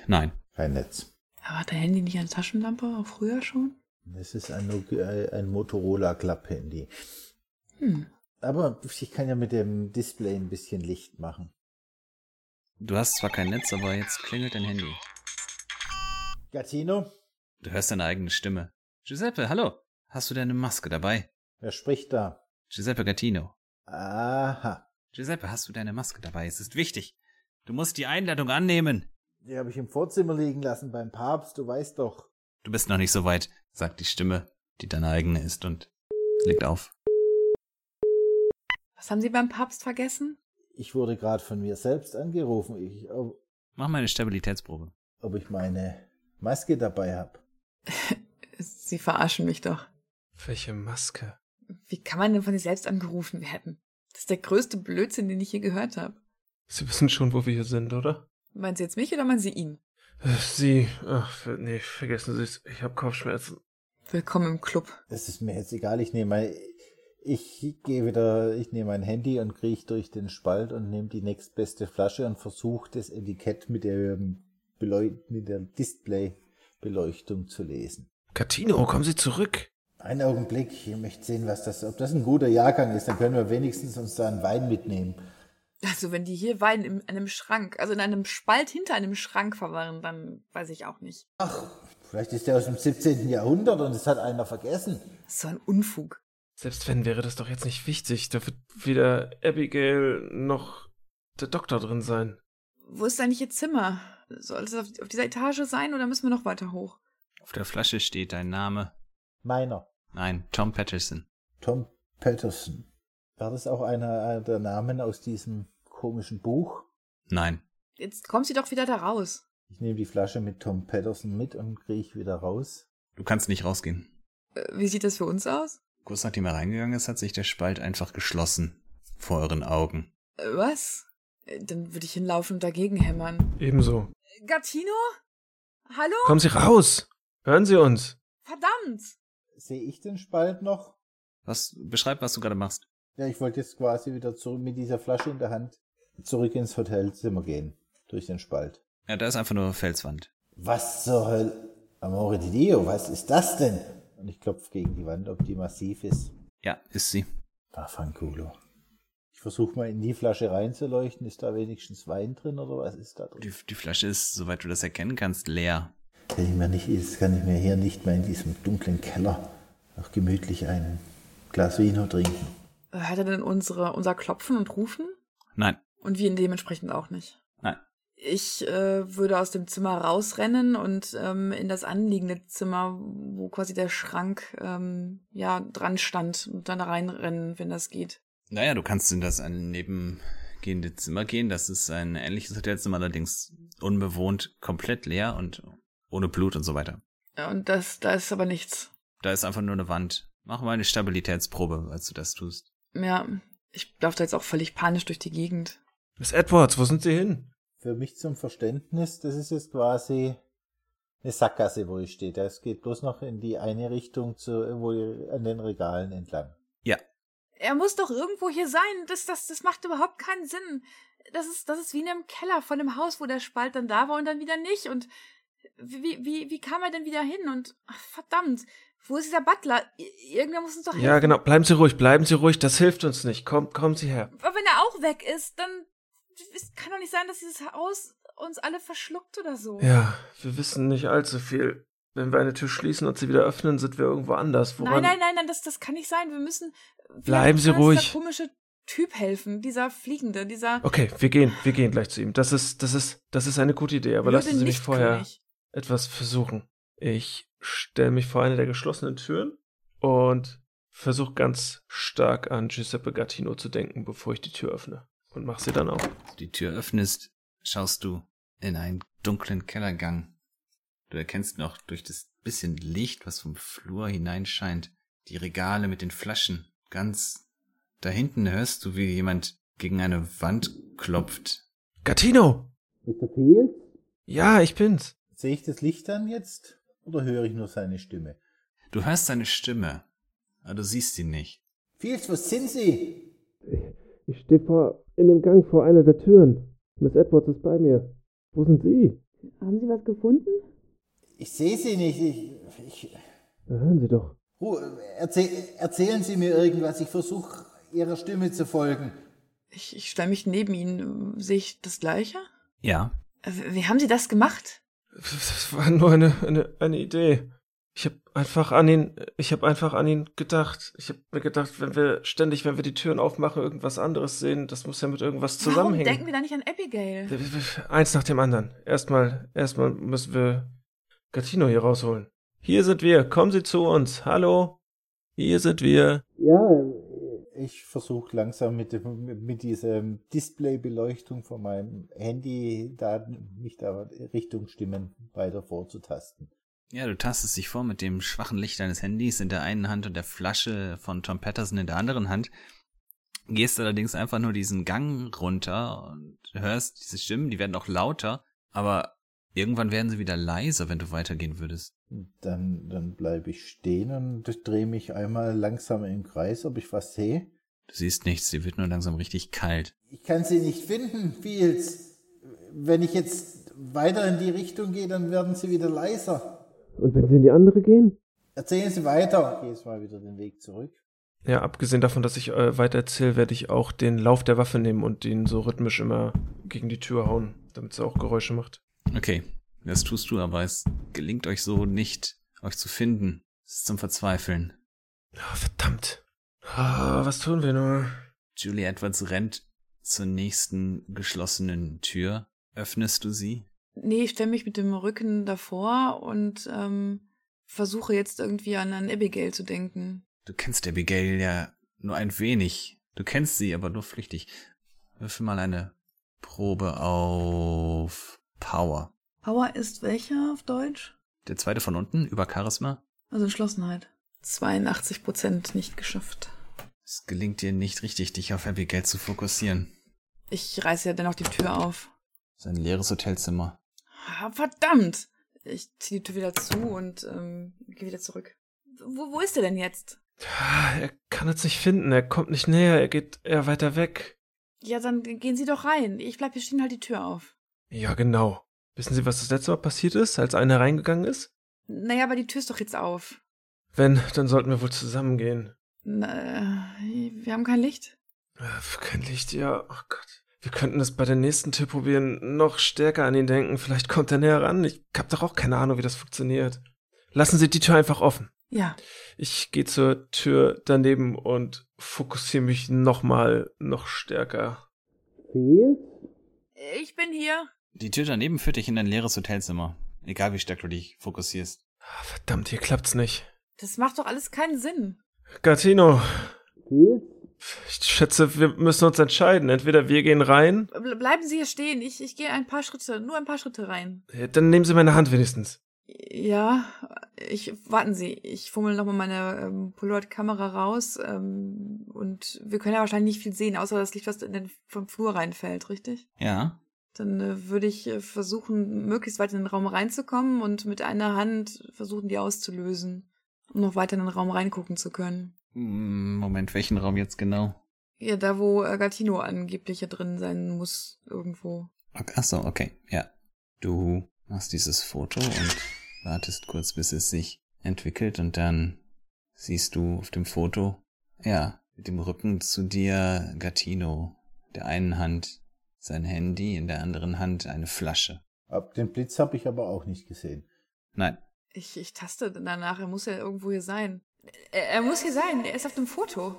S2: Nein,
S3: Kein Netz.
S1: Aber hat dein Handy nicht eine Taschenlampe, auch früher schon?
S3: Das ist ein, Nokia- ein Motorola Klapphandy.
S1: Hm.
S3: Aber ich kann ja mit dem Display ein bisschen Licht machen.
S2: du hast zwar kein Netz, aber jetzt klingelt dein Handy.
S3: Gatino,
S2: Du hörst deine eigene Stimme. Giuseppe, hallo. Hast du deine Maske dabei?
S3: wer spricht da?
S2: Giuseppe Gattino.
S3: Aha.
S2: Giuseppe, hast du deine Maske dabei? Es ist wichtig. Du musst die Einladung annehmen.
S3: Die habe ich im Vorzimmer liegen lassen beim Papst, du weißt doch.
S2: Du bist noch nicht so weit, sagt die Stimme, die deine eigene ist und legt auf.
S1: Was haben Sie beim Papst vergessen?
S3: Ich wurde gerade von mir selbst angerufen, ich, ob,
S2: Mach mal eine Stabilitätsprobe.
S3: ob ich meine Maske dabei habe.
S1: Sie verarschen mich doch.
S4: Welche Maske?
S1: Wie kann man denn von sich selbst angerufen werden? Das ist der größte Blödsinn, den ich je gehört habe.
S4: Sie wissen schon, wo wir hier sind, oder?
S1: Meinen Sie jetzt mich oder meinen Sie ihn?
S4: Äh, Sie, ach, nee, vergessen Sie es. Ich habe Kopfschmerzen.
S1: Willkommen im Club.
S3: Es ist mir jetzt egal, ich nehme mein, ich gehe wieder, ich nehme mein Handy und kriech durch den Spalt und nehme die nächstbeste Flasche und versuche das Etikett mit der, ähm, Beleu mit der Displaybeleuchtung zu lesen.
S4: Catino, kommen Sie zurück.
S3: Einen Augenblick, ich möchte sehen, was das, ob das ein guter Jahrgang ist, dann können wir wenigstens uns da einen Wein mitnehmen.
S1: Also wenn die hier Wein in einem Schrank, also in einem Spalt hinter einem Schrank verwahren, dann weiß ich auch nicht.
S3: Ach, vielleicht ist der aus dem 17. Jahrhundert und es hat einer vergessen.
S1: Das ist so ein Unfug.
S4: Selbst wenn, wäre das doch jetzt nicht wichtig. Da wird weder Abigail noch der Doktor drin sein.
S1: Wo ist eigentlich Ihr Zimmer? Soll es auf, auf dieser Etage sein oder müssen wir noch weiter hoch?
S2: Auf der Flasche steht dein Name.
S3: Meiner,
S2: Nein, Tom Patterson.
S3: Tom Patterson. War das auch einer der Namen aus diesem komischen Buch?
S2: Nein.
S1: Jetzt kommen Sie doch wieder da raus.
S3: Ich nehme die Flasche mit Tom Patterson mit und kriech wieder raus.
S2: Du kannst nicht rausgehen.
S1: Äh, Wie sieht das für uns aus?
S2: Kurz nachdem er reingegangen ist, hat sich der Spalt einfach geschlossen. Vor euren Augen.
S1: Äh, Was? Äh, Dann würde ich hinlaufen und dagegen hämmern.
S4: Ebenso.
S1: Gattino? Hallo?
S4: Kommen Sie raus! Hören Sie uns!
S1: Verdammt!
S3: Sehe ich den Spalt noch?
S2: Was, beschreib, was du gerade machst.
S3: Ja, ich wollte jetzt quasi wieder zurück mit dieser Flasche in der Hand zurück ins Hotelzimmer gehen. Durch den Spalt.
S2: Ja, da ist einfach nur Felswand.
S3: Was zur Hölle? Amore di Dio, was ist das denn? Und ich klopfe gegen die Wand, ob die massiv ist.
S2: Ja, ist sie.
S3: Fanculo. Ich versuche mal in die Flasche reinzuleuchten. Ist da wenigstens Wein drin oder was ist da drin?
S2: Die, die Flasche ist, soweit du das erkennen kannst, leer.
S3: Kann ich mir nicht, das kann ich mir hier nicht mehr in diesem dunklen Keller noch gemütlich ein Glas Vino trinken.
S1: Hört er denn unsere, unser Klopfen und Rufen?
S2: Nein,
S1: Und wir ihn dementsprechend auch nicht.
S2: nein.
S1: Ich äh, würde aus dem Zimmer rausrennen und ähm, in das anliegende Zimmer, wo quasi der Schrank ähm, ja dran stand und dann reinrennen, wenn das geht.
S2: Naja, du kannst in das nebengehende Zimmer gehen. Das ist ein ähnliches Hotelzimmer, allerdings unbewohnt, komplett leer und ohne Blut und so weiter.
S1: Ja, Und das, da ist aber nichts.
S2: Da ist einfach nur eine Wand. Mach mal eine Stabilitätsprobe, als du das tust.
S1: Ja, ich laufe da jetzt auch völlig panisch durch die Gegend.
S4: Miss Edwards, wo sind Sie hin?
S3: Für mich zum Verständnis, das ist jetzt quasi eine Sackgasse, wo ich stehe. Das geht bloß noch in die eine Richtung zu, wo an den Regalen entlang.
S2: Ja.
S1: Er muss doch irgendwo hier sein. Das, das, das macht überhaupt keinen Sinn. Das ist, das ist wie in einem Keller von dem Haus, wo der Spalt dann da war und dann wieder nicht. Und wie, wie, wie kam er denn wieder hin? Und ach, verdammt, wo ist dieser Butler? Irgendwer muss uns doch helfen.
S4: Ja, genau. Bleiben Sie ruhig, bleiben Sie ruhig. Das hilft uns nicht. Komm, kommen Sie her.
S1: Aber wenn er auch weg ist, dann es kann doch nicht sein, dass dieses Haus uns alle verschluckt oder so.
S4: Ja, wir wissen nicht allzu viel. Wenn wir eine Tür schließen und sie wieder öffnen, sind wir irgendwo anders. Woran?
S1: Nein, nein, nein, nein, das, das kann nicht sein. Wir müssen.
S4: Bleiben Sie ruhig.
S1: Dieser komische Typ helfen, dieser Fliegende, dieser.
S4: Okay, wir gehen, wir gehen gleich zu ihm. Das ist, das ist, das ist eine gute Idee. Aber lassen Sie mich vorher etwas versuchen. Ich stelle mich vor eine der geschlossenen Türen und versuche ganz stark an Giuseppe Gattino zu denken, bevor ich die Tür öffne. Und mach sie dann auf.
S2: Die Tür öffnest, schaust du in einen dunklen Kellergang. Du erkennst noch durch das bisschen Licht, was vom Flur hineinscheint, die Regale mit den Flaschen. Ganz da hinten hörst du, wie jemand gegen eine Wand klopft.
S4: Gattino!
S3: Mr. Fields?
S4: Ja, ich bin's.
S3: Sehe ich das Licht dann jetzt oder höre ich nur seine Stimme?
S2: Du hörst seine Stimme, aber du siehst ihn nicht.
S3: Fields, wo sind Sie?
S4: Ich stehe vor in dem Gang vor einer der Türen. Miss Edwards ist bei mir. Wo sind Sie?
S1: Haben Sie was gefunden?
S3: Ich sehe Sie nicht. Ich, ich
S4: Na, hören Sie doch.
S3: Ruhe, erzähl, erzählen Sie mir irgendwas. Ich versuche Ihrer Stimme zu folgen.
S1: Ich, ich stelle mich neben Ihnen. Sehe ich das Gleiche?
S2: Ja.
S1: Wie haben Sie das gemacht?
S4: Das war nur eine, eine, eine Idee. Ich habe einfach an ihn, ich habe einfach an ihn gedacht. Ich habe mir gedacht, wenn wir ständig, wenn wir die Türen aufmachen, irgendwas anderes sehen, das muss ja mit irgendwas zusammenhängen.
S1: Warum denken wir da nicht an Abigail?
S4: Eins nach dem anderen. Erstmal, erstmal müssen wir Gattino hier rausholen. Hier sind wir. Kommen Sie zu uns. Hallo. Hier sind wir.
S3: Ja, ich versuche langsam mit, dem, mit dieser Displaybeleuchtung von meinem Handy da, mich da Richtung Stimmen weiter vorzutasten.
S2: Ja, du tastest dich vor mit dem schwachen Licht deines Handys in der einen Hand und der Flasche von Tom Patterson in der anderen Hand. Gehst allerdings einfach nur diesen Gang runter und hörst diese Stimmen, die werden auch lauter, aber irgendwann werden sie wieder leiser, wenn du weitergehen würdest.
S3: Dann, dann bleibe ich stehen und drehe mich einmal langsam im Kreis, ob ich was sehe.
S2: Du siehst nichts, sie wird nur langsam richtig kalt.
S3: Ich kann sie nicht finden, Fields. Wenn ich jetzt weiter in die Richtung gehe, dann werden sie wieder leiser.
S4: Und wenn Sie in die andere gehen?
S3: Erzählen Sie weiter. Geh jetzt mal wieder den Weg zurück.
S4: Ja, abgesehen davon, dass ich äh, weiter erzähle, werde ich auch den Lauf der Waffe nehmen und den so rhythmisch immer gegen die Tür hauen, damit sie auch Geräusche macht.
S2: Okay, das tust du, aber es gelingt euch so nicht, euch zu finden. Es ist zum Verzweifeln.
S4: Oh, verdammt. Oh, was tun wir nur?
S2: Julie Edwards rennt zur nächsten geschlossenen Tür. Öffnest du sie?
S1: Nee, ich stelle mich mit dem Rücken davor und ähm, versuche jetzt irgendwie an, an Abigail zu denken.
S2: Du kennst Abigail ja nur ein wenig. Du kennst sie, aber nur flüchtig. Würfel mal eine Probe auf Power.
S1: Power ist welcher auf Deutsch?
S2: Der zweite von unten, über Charisma.
S1: Also Entschlossenheit. 82 Prozent nicht geschafft.
S2: Es gelingt dir nicht richtig, dich auf Abigail zu fokussieren.
S1: Ich reiße ja dennoch die Tür auf.
S2: Sein leeres Hotelzimmer.
S1: Ah, verdammt! Ich ziehe die Tür wieder zu und ähm, gehe wieder zurück. Wo, wo ist er denn jetzt?
S4: Er kann uns nicht finden, er kommt nicht näher, er geht eher weiter weg.
S1: Ja, dann gehen Sie doch rein. Ich bleib hier stehen, halt die Tür auf.
S4: Ja, genau. Wissen Sie, was das letzte Mal passiert ist, als einer reingegangen ist?
S1: Naja, aber die Tür ist doch jetzt auf.
S4: Wenn, dann sollten wir wohl zusammengehen.
S1: Na, wir haben kein Licht.
S4: Äh, kein Licht, ja. Oh Gott. Wir könnten es bei der nächsten Tür probieren, noch stärker an ihn denken. Vielleicht kommt er näher ran. Ich hab doch auch keine Ahnung, wie das funktioniert. Lassen Sie die Tür einfach offen.
S1: Ja.
S4: Ich gehe zur Tür daneben und fokussiere mich nochmal noch stärker.
S3: Viel?
S1: Ich bin hier.
S2: Die Tür daneben führt dich in dein leeres Hotelzimmer. Egal wie stark du dich fokussierst.
S4: Ah, verdammt, hier klappt's nicht.
S1: Das macht doch alles keinen Sinn.
S4: Gattino.
S3: Viel?
S4: Ich schätze, wir müssen uns entscheiden. Entweder wir gehen rein.
S1: Bleiben Sie hier stehen. Ich, ich gehe ein paar Schritte, nur ein paar Schritte rein.
S4: Dann nehmen Sie meine Hand wenigstens.
S1: Ja, ich warten Sie. Ich fummel nochmal meine ähm, Polaroid-Kamera raus ähm, und wir können ja wahrscheinlich nicht viel sehen, außer das Licht, was in den vom Flur reinfällt, richtig?
S2: Ja.
S1: Dann äh, würde ich äh, versuchen, möglichst weit in den Raum reinzukommen und mit einer Hand versuchen, die auszulösen, um noch weiter in den Raum reingucken zu können.
S2: Hm, Moment, welchen Raum jetzt genau?
S1: Ja, da wo äh, Gatino angeblich ja drin sein muss, irgendwo.
S2: Okay, ach so, okay, ja. Du machst dieses Foto und wartest kurz, bis es sich entwickelt und dann siehst du auf dem Foto, ja, mit dem Rücken zu dir Gattino, der einen Hand sein Handy, in der anderen Hand eine Flasche.
S3: Ab den Blitz habe ich aber auch nicht gesehen.
S2: Nein,
S1: Ich, ich taste danach, er muss ja irgendwo hier sein. Er, er muss hier sein, er ist auf dem Foto.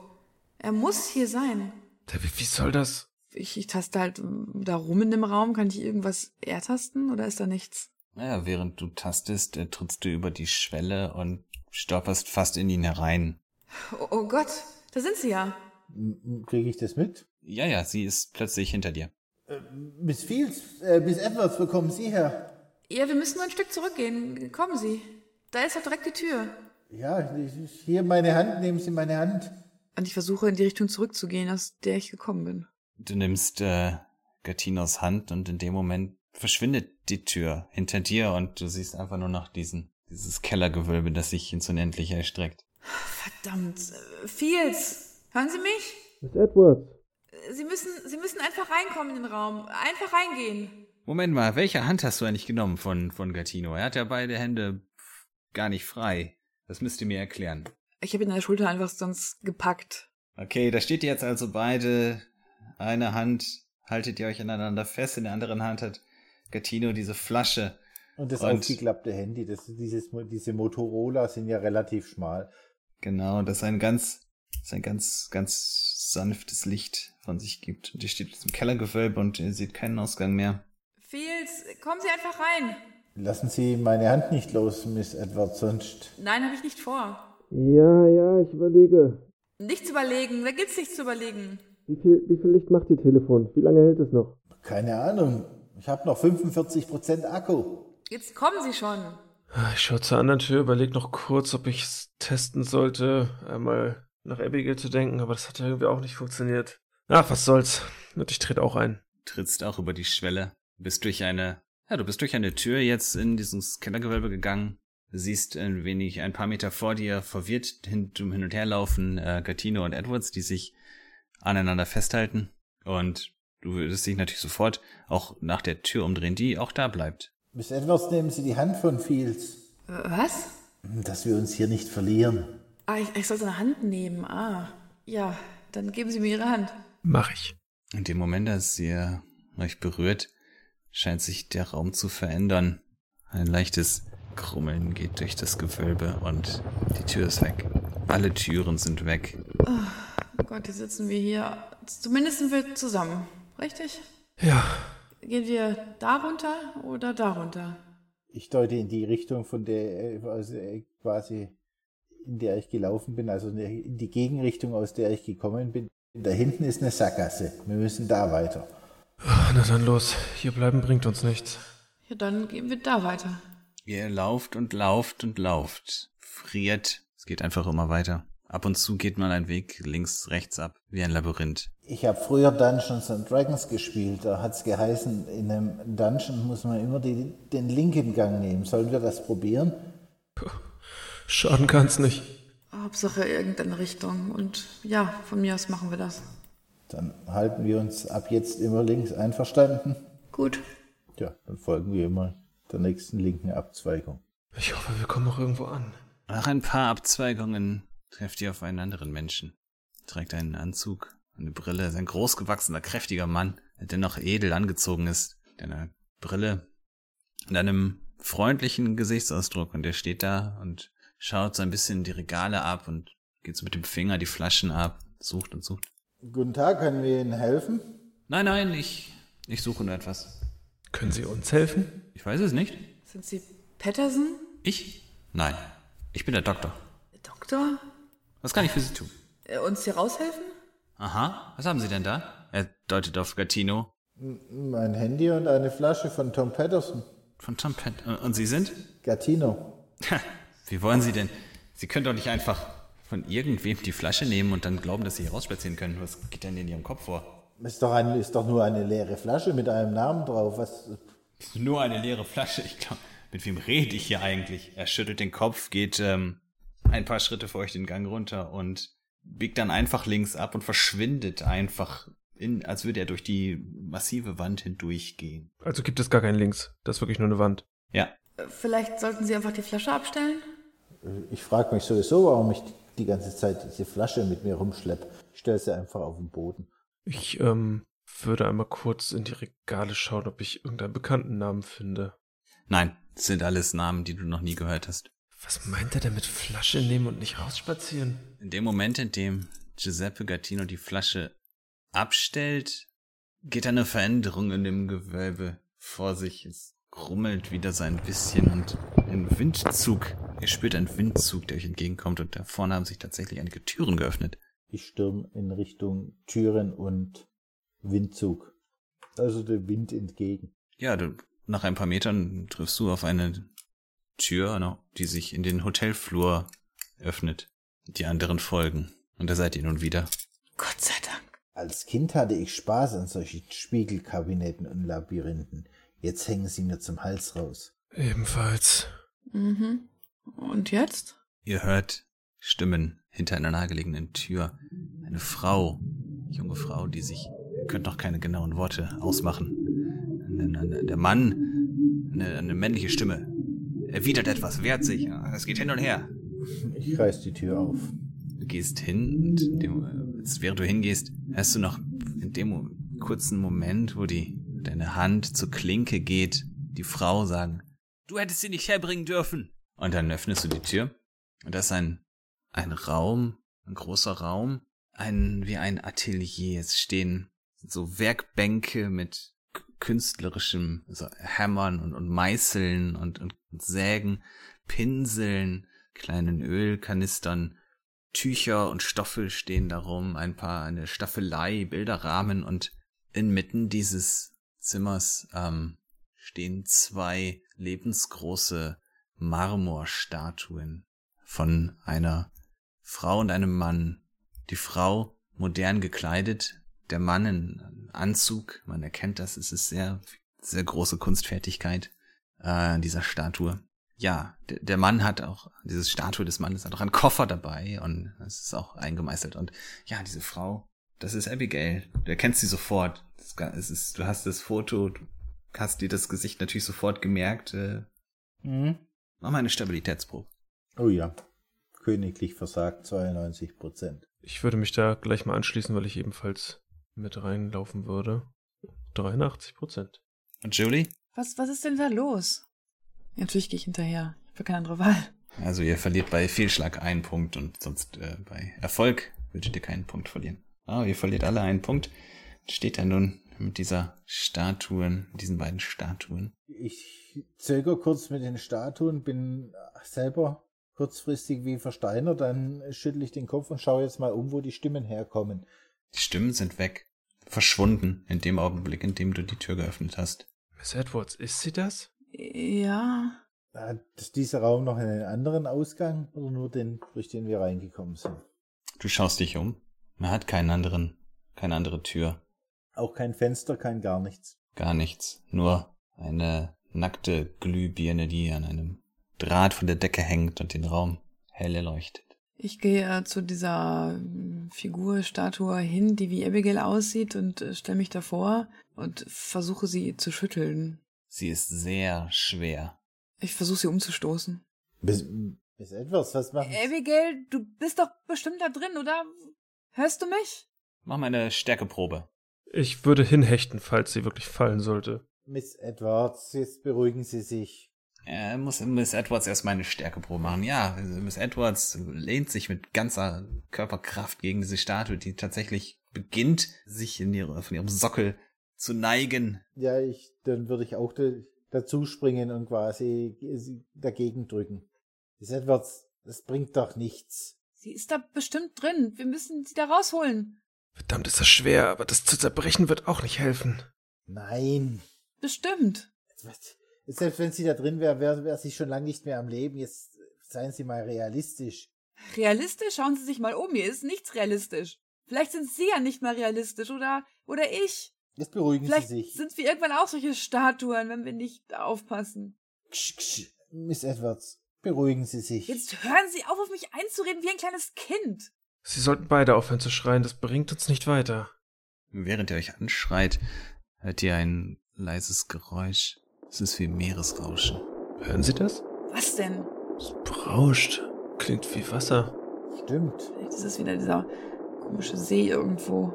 S1: Er muss hier sein.
S4: Wie, wie soll das?
S1: Ich, ich taste halt da rum in dem Raum. Kann ich irgendwas ertasten oder ist da nichts?
S2: naja, während du tastest, äh, trittst du über die Schwelle und stolperst fast in ihn herein.
S1: Oh, oh Gott, da sind sie ja.
S3: Kriege ich das mit?
S2: Ja, ja, sie ist plötzlich hinter dir.
S3: Äh, Miss Fields, äh, Miss Edwards, wo kommen Sie her?
S1: Ja, wir müssen nur ein Stück zurückgehen. Kommen Sie. Da ist doch direkt die Tür.
S3: Ja, hier meine Hand, nehmen Sie meine Hand.
S1: Und ich versuche in die Richtung zurückzugehen, aus der ich gekommen bin.
S2: Du nimmst äh, Gattinos Hand und in dem Moment verschwindet die Tür hinter dir und du siehst einfach nur noch diesen, dieses Kellergewölbe, das sich ins Unendliche erstreckt.
S1: Verdammt. Äh, Fields, hören Sie mich?
S4: Miss Edwards.
S1: Sie müssen, Sie müssen einfach reinkommen in den Raum. Einfach reingehen.
S2: Moment mal, welche Hand hast du eigentlich genommen von, von Gattino? Er hat ja beide Hände gar nicht frei. Das müsst ihr mir erklären.
S1: Ich habe ihn an der Schulter einfach sonst gepackt.
S2: Okay, da steht ihr jetzt also beide. Eine Hand haltet ihr euch aneinander fest, in der anderen Hand hat Gattino diese Flasche.
S3: Und das
S2: Und-
S3: aufgeklappte Handy, das, dieses, diese Motorola sind ja relativ schmal.
S2: Genau, das ein ganz, das ein ganz, ganz sanftes Licht von sich gibt. Und ihr steht im Kellergewölbe und ihr seht keinen Ausgang mehr.
S1: Fields, kommen Sie einfach rein.
S3: Lassen Sie meine Hand nicht los, Miss Edwards, sonst.
S1: Nein, habe ich nicht vor.
S4: Ja, ja, ich überlege.
S1: Nichts überlegen, da gibt's nichts zu überlegen.
S4: Wie viel, wie viel Licht macht Ihr Telefon? Wie lange hält es noch?
S3: Keine Ahnung. Ich habe noch 45% Akku.
S1: Jetzt kommen Sie schon.
S4: Ich schaue zur anderen Tür, überlege noch kurz, ob ich es testen sollte, einmal nach Abigail zu denken, aber das hat ja irgendwie auch nicht funktioniert. Ach, was soll's. Und ich trete auch ein.
S2: Trittst auch über die Schwelle. Du bist durch eine, ja, du bist durch eine Tür jetzt in dieses Kellergewölbe gegangen. Siehst ein wenig, ein paar Meter vor dir, verwirrt hin, hin und her laufen, äh, Gattino und Edwards, die sich aneinander festhalten. Und du würdest dich natürlich sofort auch nach der Tür umdrehen, die auch da bleibt.
S3: Miss Edwards, nehmen Sie die Hand von Fields.
S1: Äh, Was?
S3: Dass wir uns hier nicht verlieren.
S1: Ah, ich, ich soll seine Hand nehmen. Ah, ja, dann geben Sie mir Ihre Hand.
S4: Mach ich.
S2: In dem Moment, als ihr euch berührt, scheint sich der Raum zu verändern. Ein leichtes Krummeln geht durch das Gewölbe und die Tür ist weg. Alle Türen sind weg.
S1: Oh Gott, jetzt sitzen wir hier. Zumindest sind wir zusammen. Richtig?
S4: Ja,
S1: Gehen wir da runter oder da runter?
S3: Ich deute in die Richtung, von der, also quasi, in der ich gelaufen bin, also in die Gegenrichtung, aus der ich gekommen bin. Da hinten ist eine Sackgasse. Wir müssen da weiter.
S4: na dann los. Hier bleiben bringt uns nichts.
S1: Ja, dann gehen wir da weiter.
S2: Ihr lauft und lauft und lauft. Friert. Es geht einfach immer weiter. Ab und zu geht mal ein Weg links, rechts ab, wie ein Labyrinth.
S3: Ich habe früher Dungeons and Dragons gespielt. Da hat's geheißen, in einem Dungeon muss man immer die, den linken Gang nehmen. Sollen wir das probieren?
S4: Schaden kann's nicht.
S1: Hauptsache irgendeine Richtung. Und ja, von mir aus machen wir das.
S3: Dann halten wir uns ab jetzt immer links einverstanden.
S1: Gut.
S3: Ja, dann folgen wir immer der nächsten linken Abzweigung.
S4: Ich hoffe, wir kommen auch irgendwo an.
S2: Nach ein paar Abzweigungen trefft ihr auf einen anderen Menschen. Er trägt einen Anzug, eine Brille, ist ein großgewachsener, kräftiger Mann, der dennoch edel angezogen ist, mit einer Brille und einem freundlichen Gesichtsausdruck. Und er steht da und schaut so ein bisschen die Regale ab und geht so mit dem Finger die Flaschen ab, sucht und sucht.
S3: Guten Tag, können wir Ihnen helfen?
S2: Nein, nein, ich, ich suche nur etwas.
S4: Können Sie uns helfen?
S2: Ich weiß es nicht.
S1: Sind Sie Patterson?
S2: Ich? Nein. Ich bin der Doktor.
S1: Doktor?
S2: Was kann ich für Sie tun?
S1: Äh, uns hier raushelfen?
S2: Aha, was haben Sie denn da? Er deutet auf Gattino.
S3: Mein Handy und eine Flasche von Tom Patterson.
S2: Von Tom Pett. Und Sie sind?
S3: Gatino.
S2: Wie wollen Sie denn? Sie können doch nicht einfach von irgendwem die Flasche nehmen und dann glauben, dass Sie hier rausspazieren können. Was geht denn in Ihrem Kopf vor?
S3: Ist doch, ein, ist doch nur eine leere Flasche mit einem Namen drauf. Was?
S2: Nur eine leere Flasche. Ich glaube, mit wem rede ich hier eigentlich? Er schüttelt den Kopf, geht ähm, ein paar Schritte vor euch den Gang runter und biegt dann einfach links ab und verschwindet einfach, in, als würde er durch die massive Wand hindurchgehen.
S4: Also gibt es gar kein Links. Das ist wirklich nur eine Wand.
S2: Ja,
S1: Vielleicht sollten Sie einfach die Flasche abstellen?
S3: Ich frage mich sowieso, warum ich die ganze Zeit diese Flasche mit mir rumschleppe. Ich stelle sie einfach auf den Boden.
S4: Ich ähm, würde einmal kurz in die Regale schauen, ob ich irgendeinen bekannten Namen finde.
S2: nein, das sind alles Namen, die du noch nie gehört hast.
S4: Was meint er denn mit Flasche nehmen und nicht rausspazieren?
S2: In dem Moment, in dem Giuseppe Gattino die Flasche abstellt, geht eine Veränderung in dem Gewölbe vor sich. Es grummelt wieder so ein bisschen und ein Windzug. Ihr spürt einen Windzug, der euch entgegenkommt und da vorne haben sich tatsächlich einige Türen geöffnet.
S3: Ich stürm in Richtung Türen und Windzug. Also dem Wind entgegen.
S2: Ja, du, nach ein paar Metern triffst du auf eine Tür, die sich in den Hotelflur öffnet. Die anderen folgen. Und da seid ihr nun wieder.
S1: Gott sei Dank.
S3: Als Kind hatte ich Spaß an solchen Spiegelkabinetten und Labyrinthen. Jetzt hängen sie mir zum Hals raus.
S4: Ebenfalls.
S1: Mhm. Und jetzt?
S2: Ihr hört Stimmen hinter einer nahegelegenen Tür. Eine Frau, junge Frau, die sich, ihr könnt noch keine genauen Worte ausmachen. Der Mann, eine, eine männliche Stimme, erwidert etwas, wehrt sich. Es geht hin und her.
S3: Ich reiß die Tür auf.
S2: Du gehst hin und dem, jetzt, während du hingehst, hörst du noch in dem kurzen Moment, wo die deine Hand zur Klinke geht, die Frau sagen, du hättest sie nicht herbringen dürfen. Und dann öffnest du die Tür und das ist ein, ein Raum, ein großer Raum, ein, wie ein Atelier. Es stehen so Werkbänke mit künstlerischem, so Hämmern und, und Meißeln und, und Sägen, Pinseln, kleinen Ölkanistern, Tücher und Stoffe stehen darum, ein paar, eine Staffelei, Bilderrahmen und inmitten dieses Zimmers ähm, stehen zwei lebensgroße Marmorstatuen von einer Frau und einem Mann. Die Frau modern gekleidet, der Mann in Anzug, man erkennt das, es ist sehr, sehr große Kunstfertigkeit äh, dieser Statue. Ja, der Mann hat auch, diese Statue des Mannes hat auch einen Koffer dabei und es ist auch eingemeißelt. Und ja, diese Frau, das ist Abigail. Du erkennst sie sofort. Es ist, du hast das Foto, du hast dir das Gesicht natürlich sofort gemerkt. Äh, mach mal eine Stabilitätsprobe.
S3: Oh ja. Königlich versagt 92 Prozent.
S4: Ich würde mich da gleich mal anschließen, weil ich ebenfalls mit reinlaufen würde. 83 Prozent.
S2: Und Julie?
S1: Was, was ist denn da los? Ja, natürlich gehe ich hinterher. Ich habe keine andere Wahl.
S2: Also ihr verliert bei Fehlschlag einen Punkt und sonst äh, bei Erfolg würdet ihr keinen Punkt verlieren. Ah, ihr verliert alle einen Punkt. Steht da nun mit dieser Statuen, diesen beiden Statuen.
S3: Ich zöger kurz mit den Statuen, bin selber kurzfristig wie versteinert, dann schüttel ich den Kopf und schaue jetzt mal um, wo die Stimmen herkommen.
S2: Die Stimmen sind weg. Verschwunden in dem Augenblick, in dem du die Tür geöffnet hast.
S4: Miss Edwards, ist sie das?
S1: Ja.
S3: Hat dieser Raum noch einen anderen Ausgang oder nur den, durch den wir reingekommen sind?
S2: Du schaust dich um. Man hat keinen anderen, keine andere Tür.
S3: Auch kein Fenster, kein gar nichts.
S2: Gar nichts. Nur eine nackte Glühbirne, die an einem Draht von der Decke hängt und den Raum hell erleuchtet.
S1: Ich gehe äh, zu dieser ähm, Figur, Statue hin, die wie Abigail aussieht und äh, stelle mich davor und versuche sie zu schütteln.
S2: Sie ist sehr schwer.
S1: Ich versuche sie umzustoßen.
S3: Bis, bis etwas, was machen?
S1: Abigail, du bist doch bestimmt da drin, oder? Hörst du mich?
S2: Mach mal eine Stärkeprobe.
S4: Ich würde hinhechten, falls sie wirklich fallen sollte.
S3: Miss Edwards, jetzt beruhigen Sie sich.
S2: Er muss Miss Edwards erstmal eine Stärkeprobe machen. Ja, Miss Edwards lehnt sich mit ganzer Körperkraft gegen diese Statue, die tatsächlich beginnt, sich in ihre, von ihrem Sockel zu neigen.
S3: Ja, ich, dann würde ich auch da, dazu springen und quasi sie dagegen drücken. Miss Edwards, das bringt doch nichts.
S1: Sie ist da bestimmt drin. Wir müssen sie da rausholen.
S4: Verdammt ist das schwer, aber das zu zerbrechen wird auch nicht helfen.
S3: Nein.
S1: Bestimmt.
S3: Selbst wenn sie da drin wäre, wäre wär sie schon lange nicht mehr am Leben. Jetzt seien Sie mal realistisch.
S1: Realistisch? Schauen Sie sich mal um. Hier ist nichts realistisch. Vielleicht sind Sie ja nicht mal realistisch oder, oder ich.
S3: Jetzt beruhigen
S1: Vielleicht
S3: Sie sich.
S1: sind wir irgendwann auch solche Statuen, wenn wir nicht aufpassen.
S3: Ksch, ksch, Miss Edwards, beruhigen Sie sich.
S1: Jetzt hören Sie auf, auf mich einzureden wie ein kleines Kind.
S4: Sie sollten beide aufhören zu schreien, das bringt uns nicht weiter.
S2: Während ihr euch anschreit, hört ihr ein leises Geräusch. Es ist wie Meeresrauschen.
S4: Hören Sie das?
S1: Was denn?
S4: Es brauscht. Klingt wie Wasser.
S3: Stimmt.
S1: Vielleicht ist es wieder dieser komische See irgendwo.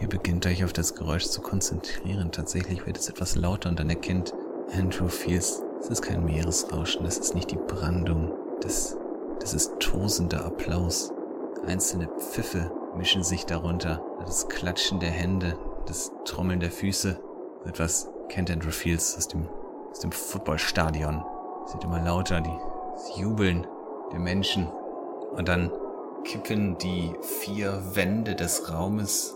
S2: Ihr beginnt euch auf das Geräusch zu konzentrieren. Tatsächlich wird es etwas lauter und dann erkennt Andrew Fields, es ist kein Meeresrauschen, es ist nicht die Brandung. Das, das ist tosender Applaus. Einzelne Pfiffe mischen sich darunter. Das Klatschen der Hände, das Trommeln der Füße. Etwas kennt Andrew Fields aus dem, aus dem Footballstadion. Es wird immer lauter, die, das Jubeln der Menschen. Und dann kippen die vier Wände des Raumes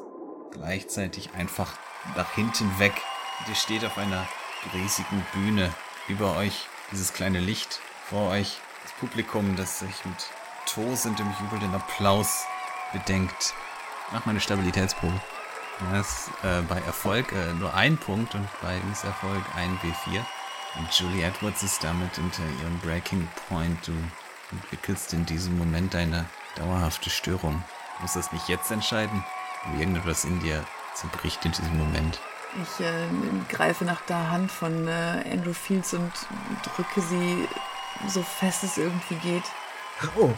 S2: gleichzeitig einfach nach hinten weg. Und ihr steht auf einer riesigen Bühne. Über euch dieses kleine Licht, vor euch das Publikum, das sich mit tosendem, jubelnden Applaus bedenkt. Mach mal eine Stabilitätsprobe. Das äh, bei Erfolg äh, nur ein Punkt und bei Misserfolg ein W4. Und Julie Edwards ist damit hinter ihrem Breaking Point. Du entwickelst in diesem Moment eine dauerhafte Störung. Du musst das nicht jetzt entscheiden, aber irgendetwas in dir zerbricht in diesem Moment.
S1: Ich äh, greife nach der Hand von äh, Andrew Fields und drücke sie so fest es irgendwie geht.
S4: Oh,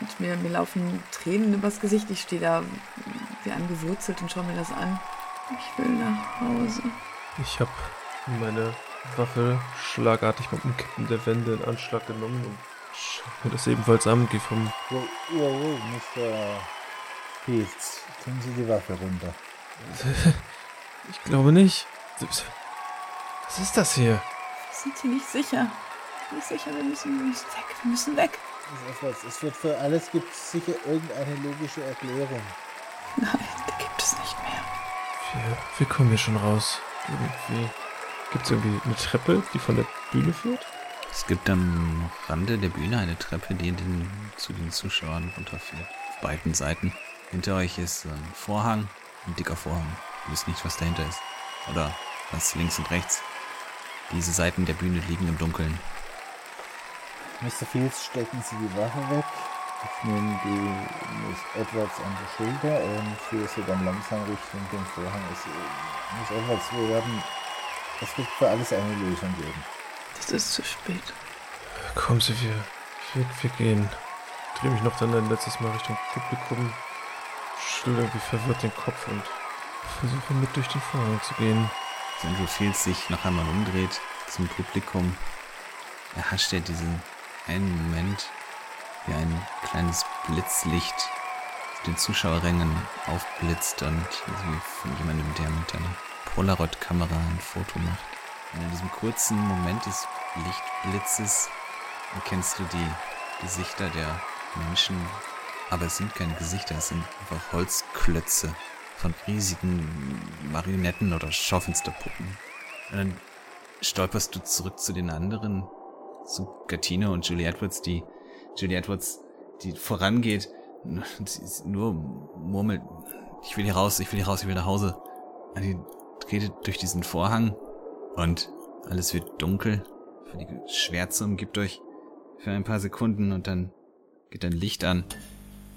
S1: Und mir, mir laufen Tränen übers Gesicht. Ich stehe da wie angewurzelt und schaue mir das an. Ich will nach Hause.
S4: ich habe meine Waffe schlagartig beim Umkippen der Wände in Anschlag genommen und schau mir das ebenfalls an, geh vom
S3: Wow, wow, wow, Mr. Fields, tun Sie die Waffe runter.
S4: Ich glaube nicht. Was ist das hier?
S1: Sind Sie nicht sicher? Nicht sicher, wir müssen, wir müssen weg. Wir müssen weg.
S3: Es wird für alles gibt es sicher irgendeine logische Erklärung.
S1: Nein, die gibt es nicht mehr.
S4: Wir, wir kommen hier schon raus. Irgendwie. Gibt es irgendwie eine Treppe, die von der Bühne führt?
S2: Es gibt am Rande der Bühne eine Treppe, die den, zu den Zuschauern runterführt. Auf beiden Seiten. Hinter euch ist ein Vorhang, ein dicker Vorhang. Ihr wisst nicht, was dahinter ist. Oder was links und rechts. Diese Seiten der Bühne liegen im Dunkeln.
S3: Mr. Fields, stecken Sie die Waffe weg. Ich nehme die Miss Edwards an die Schulter und führe sie dann langsam Richtung den Vorhang. Es, äh, Miss Edwards, wir werden, es wird für alles eine Lösung geben.
S1: Das ist zu spät.
S4: Kommen Sie, wir, wir, wir gehen. Dreh mich noch dann ein letztes Mal Richtung Publikum, schüttel irgendwie verwirrt den Kopf und versuche mit durch den Vorhang zu gehen.
S2: Andrew Fields sich noch einmal umdreht zum Publikum, erhascht er diesen einen Moment, wie ein kleines Blitzlicht auf den Zuschauerrängen aufblitzt und wie von jemandem, der mit einer Polaroid-Kamera ein Foto macht. Und in diesem kurzen Moment des Lichtblitzes erkennst du die Gesichter der Menschen, aber es sind keine Gesichter, es sind einfach Holzklötze von riesigen Marionetten oder Schaufensterpuppen. Und dann stolperst du zurück zu den anderen, zu Gatine und Julie Edwards, die Julie Edwards, die vorangeht und sie nur murmelt, ich will hier raus, ich will hier raus, ich will nach Hause. Und die tretet durch diesen Vorhang und alles wird dunkel. Die Schwärze umgibt euch für ein paar Sekunden und dann geht ein Licht an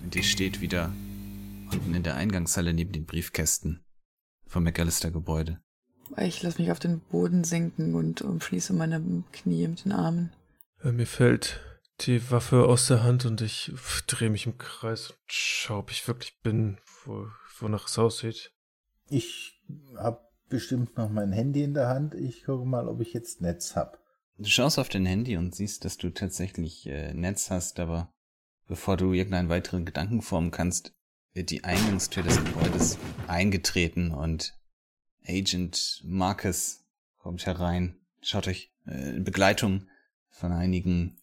S2: und ihr steht wieder unten in der Eingangshalle neben den Briefkästen vom McAllister-Gebäude.
S1: Ich lasse mich auf den Boden sinken und umschließe meine Knie mit den Armen.
S4: Äh, Mir fällt die Waffe aus der Hand und ich drehe mich im Kreis und schau, ob ich wirklich bin, wo, wonach es aussieht.
S3: Ich habe bestimmt noch mein Handy in der Hand. Ich gucke mal, ob ich jetzt Netz hab.
S2: Du schaust auf dein Handy und siehst, dass du tatsächlich äh, Netz hast, aber bevor du irgendeinen weiteren Gedanken formen kannst, wird die Eingangstür des Gebäudes eingetreten und Agent Marcus kommt herein. Schaut euch äh, in Begleitung von einigen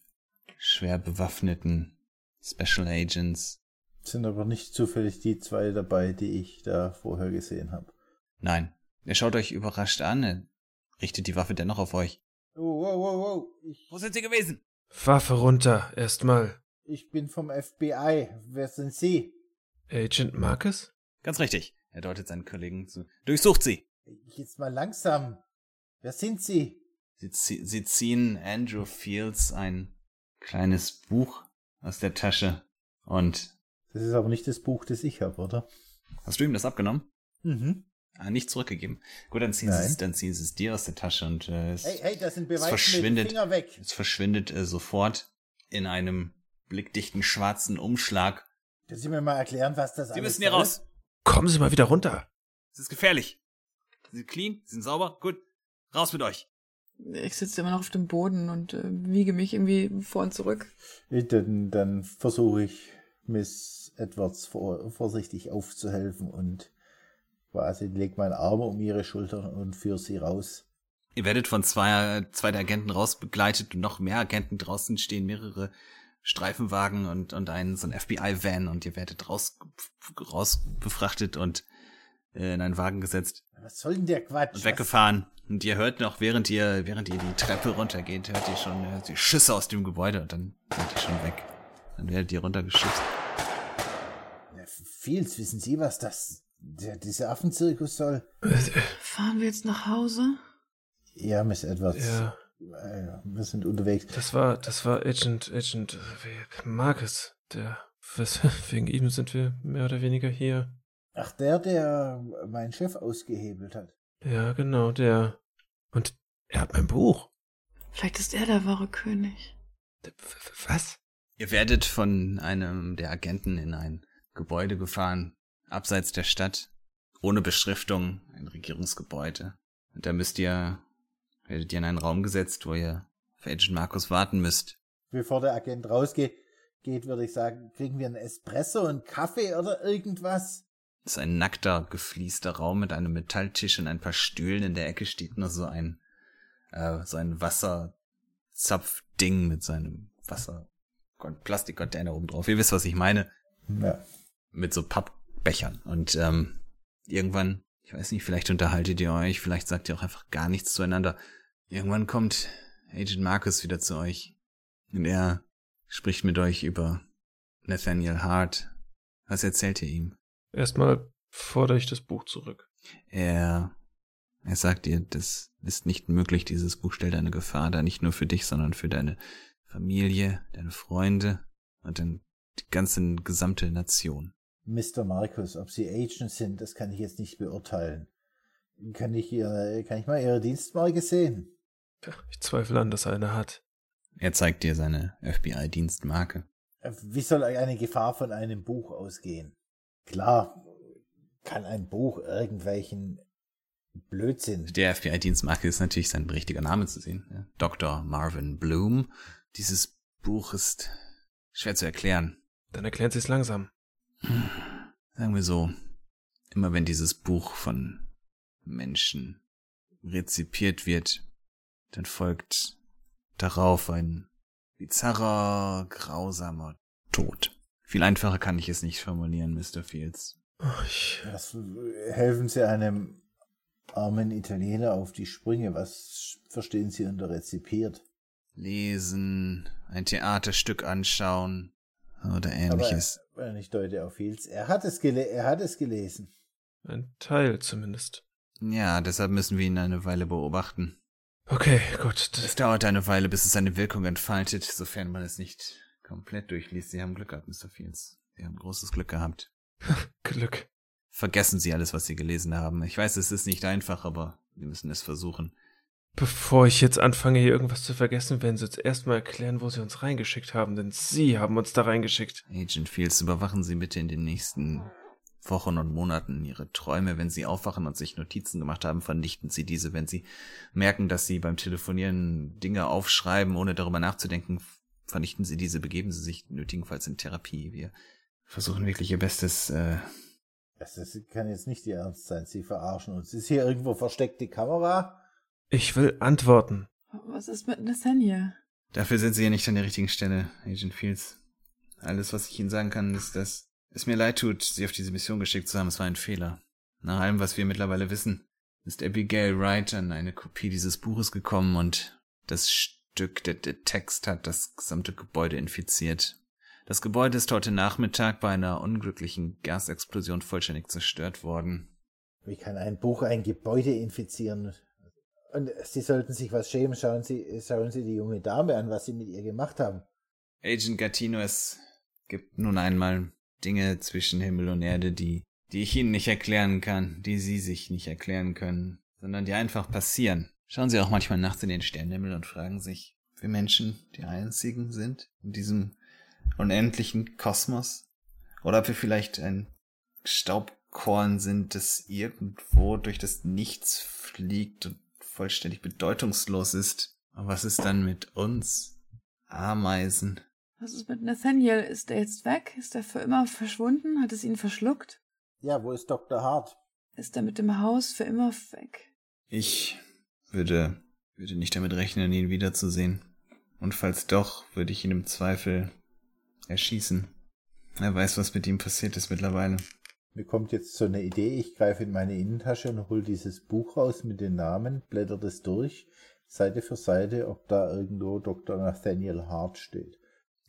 S2: schwer bewaffneten Special Agents.
S3: Sind aber nicht zufällig die zwei dabei, die ich da vorher gesehen habe.
S2: Nein, er schaut euch überrascht an, er richtet die Waffe dennoch auf euch.
S3: Oh, wow, wow, wow. Ich,
S2: Wo sind sie gewesen?
S4: Waffe runter, erstmal.
S3: ich bin vom FBI. Wer sind Sie?
S4: Agent Marcus?
S2: Ganz richtig. Er deutet seinen Kollegen zu. Durchsucht sie.
S3: Jetzt mal langsam. Wer sind Sie?
S2: Sie, sie ziehen Andrew Fields ein kleines Buch aus der Tasche. Und
S3: Das ist aber nicht das Buch, das ich habe, oder?
S2: hast du ihm das abgenommen?
S3: Mhm.
S2: Ah, nicht zurückgegeben. Gut, dann ziehen,
S3: Nein.
S2: sie es, dann ziehen sie es dir aus der Tasche und äh, es,
S3: Hey, hey, das sind
S2: es verschwindet,
S3: Finger weg.
S2: es verschwindet äh, sofort in einem blickdichten schwarzen Umschlag.
S3: Können Sie mir mal erklären, was das
S2: Sie
S3: alles
S2: müssen hier raus.
S4: Kommen Sie mal wieder runter.
S2: Es ist gefährlich. Sie sind clean, sie sind sauber. Gut, raus mit euch.
S1: Ich sitze immer noch auf dem Boden und äh, wiege mich irgendwie vor und zurück.
S3: Dann, dann versuche ich, Miss Edwards vor, vorsichtig aufzuhelfen und quasi leg meinen Arm um ihre Schulter und führe sie raus.
S2: Ihr werdet von zwei, zwei der Agenten raus begleitet und noch mehr Agenten draußen stehen, mehrere Streifenwagen und, und ein, so ein FBI-Van und ihr werdet raus, raus befrachtet und äh, in einen Wagen gesetzt
S3: Was soll denn der Quatsch?
S2: und weggefahren. Und ihr hört noch, während ihr, während ihr die Treppe runtergeht, hört ihr schon hört ihr Schüsse aus dem Gebäude und dann seid ihr schon weg. Dann werdet ihr runtergeschubst.
S3: Ja, Fields, wissen Sie, was das, der, dieser Affenzirkus soll?
S1: Fahren wir jetzt nach Hause?
S3: Ja, Miss Edwards.
S4: Ja,
S3: wir sind unterwegs.
S4: das war, das war Agent, Agent äh, Marcus. Der, was, wegen ihm sind wir mehr oder weniger hier.
S3: Ach, der, der meinen Chef ausgehebelt hat.
S4: Ja, genau, der. Und er hat mein Buch.
S1: Vielleicht ist er der wahre König.
S4: Was?
S2: Ihr werdet von einem der Agenten in ein Gebäude gefahren, abseits der Stadt, ohne Beschriftung, ein Regierungsgebäude. Und da müsst ihr, werdet ihr in einen Raum gesetzt, wo ihr auf Agent Markus warten müsst.
S3: Bevor der Agent rausgeht, geht, würde ich sagen, kriegen wir einen Espresso, einen Kaffee oder irgendwas?
S2: Es ist ein nackter, gefliester Raum mit einem Metalltisch und ein paar Stühlen. In der Ecke steht nur so ein, äh, so ein Wasserzapfding mit seinem Wasser, Plastikcontainer oben drauf. Ihr wisst, was ich meine.
S3: Ja.
S2: mit so Pappbechern. Und ähm, irgendwann, ich weiß nicht, vielleicht unterhaltet ihr euch, vielleicht sagt ihr auch einfach gar nichts zueinander. Irgendwann kommt Agent Marcus wieder zu euch. Und er spricht mit euch über Nathaniel Hart. Was erzählt ihr ihm?
S4: Erstmal fordere ich das Buch zurück.
S2: Er, er sagt dir, das ist nicht möglich, dieses Buch stellt eine Gefahr da, nicht nur für dich, sondern für deine Familie, deine Freunde und dann die ganze gesamte Nation.
S3: Mr. Markus, ob Sie Agent sind, das kann ich jetzt nicht beurteilen. Kann ich, Ihre, kann ich mal Ihre Dienstmarke sehen?
S4: Ich zweifle an, dass er eine hat.
S2: Er zeigt dir seine FBI-Dienstmarke.
S3: Äh, Wie soll eine Gefahr von einem Buch ausgehen? Klar, kann ein Buch irgendwelchen Blödsinn.
S2: Der FBI-Dienstmarke ist natürlich sein richtiger Name zu sehen. Ja. Dr. Marvin Bloom. Dieses Buch ist schwer zu erklären.
S4: Dann erklären Sie es langsam.
S2: Sagen wir so, immer wenn dieses Buch von Menschen rezipiert wird, dann folgt darauf ein bizarrer, grausamer Tod. Viel einfacher kann ich es nicht formulieren, Mr. Fields.
S3: Was helfen Sie einem armen Italiener auf die Sprünge? Was verstehen Sie unter rezipiert?
S2: Lesen, ein Theaterstück anschauen oder ähnliches.
S3: Aber wenn ich deute auf Fields, er hat es, gele er hat es gelesen.
S4: ein Teil zumindest.
S2: Ja, deshalb müssen wir ihn eine Weile beobachten.
S4: Okay, gut.
S2: Es dauert eine Weile, bis es seine Wirkung entfaltet, sofern man es nicht komplett durchliest. Sie haben Glück gehabt, Mr. Fields. Sie haben großes Glück gehabt.
S4: Glück.
S2: Vergessen Sie alles, was Sie gelesen haben. Ich weiß, es ist nicht einfach, aber wir müssen es versuchen.
S4: Bevor ich jetzt anfange, hier irgendwas zu vergessen, werden Sie uns erstmal erklären, wo Sie uns reingeschickt haben, denn Sie haben uns da reingeschickt.
S2: Agent Fields, überwachen Sie bitte in den nächsten Wochen und Monaten Ihre Träume. Wenn Sie aufwachen und sich Notizen gemacht haben, vernichten Sie diese. Wenn Sie merken, dass Sie beim Telefonieren Dinge aufschreiben, ohne darüber nachzudenken, vernichten Sie diese, begeben Sie sich nötigenfalls in Therapie. Wir versuchen wirklich Ihr Bestes. Äh,
S3: Das, das kann jetzt nicht Ihr Ernst sein. Sie verarschen uns. Ist hier irgendwo versteckte Kamera?
S4: Ich will antworten.
S1: Was ist mit Nathaniel?
S2: dafür sind Sie ja nicht an der richtigen Stelle, Agent Fields. Alles, was ich Ihnen sagen kann, ist, dass es mir leid tut, Sie auf diese Mission geschickt zu haben. Es war ein Fehler. Nach allem, was wir mittlerweile wissen, ist Abigail Wright an eine Kopie dieses Buches gekommen und das Stück, der, der Text hat das gesamte Gebäude infiziert. Das Gebäude ist heute Nachmittag bei einer unglücklichen Gasexplosion vollständig zerstört worden.
S3: Wie kann ein Buch ein Gebäude infizieren? Und Sie sollten sich was schämen. Schauen Sie, schauen Sie die junge Dame an, was Sie mit ihr gemacht haben.
S2: Agent Gatino, es gibt nun einmal Dinge zwischen Himmel und Erde, die, die ich Ihnen nicht erklären kann, die Sie sich nicht erklären können, sondern die einfach passieren. Schauen Sie auch manchmal nachts in den Sternenhimmel und fragen sich, wir Menschen die einzigen sind in diesem unendlichen Kosmos? Oder ob wir vielleicht ein Staubkorn sind, das irgendwo durch das Nichts fliegt und vollständig bedeutungslos ist. Aber was ist dann mit uns? Ameisen.
S1: Was ist mit Nathaniel? Ist er jetzt weg? Ist er für immer verschwunden? Hat es ihn verschluckt?
S3: Ja, wo ist Dr. Hart?
S1: Ist er mit dem Haus für immer weg?
S2: Ich würde, würde nicht damit rechnen, ihn wiederzusehen. Und falls doch, würde ich ihn im Zweifel erschießen. Er weiß, was mit ihm passiert ist mittlerweile.
S3: Mir kommt jetzt so eine Idee, ich greife in meine Innentasche und hol dieses Buch raus mit den Namen, blätter das durch, Seite für Seite, ob da irgendwo Dr. Nathaniel Hart steht.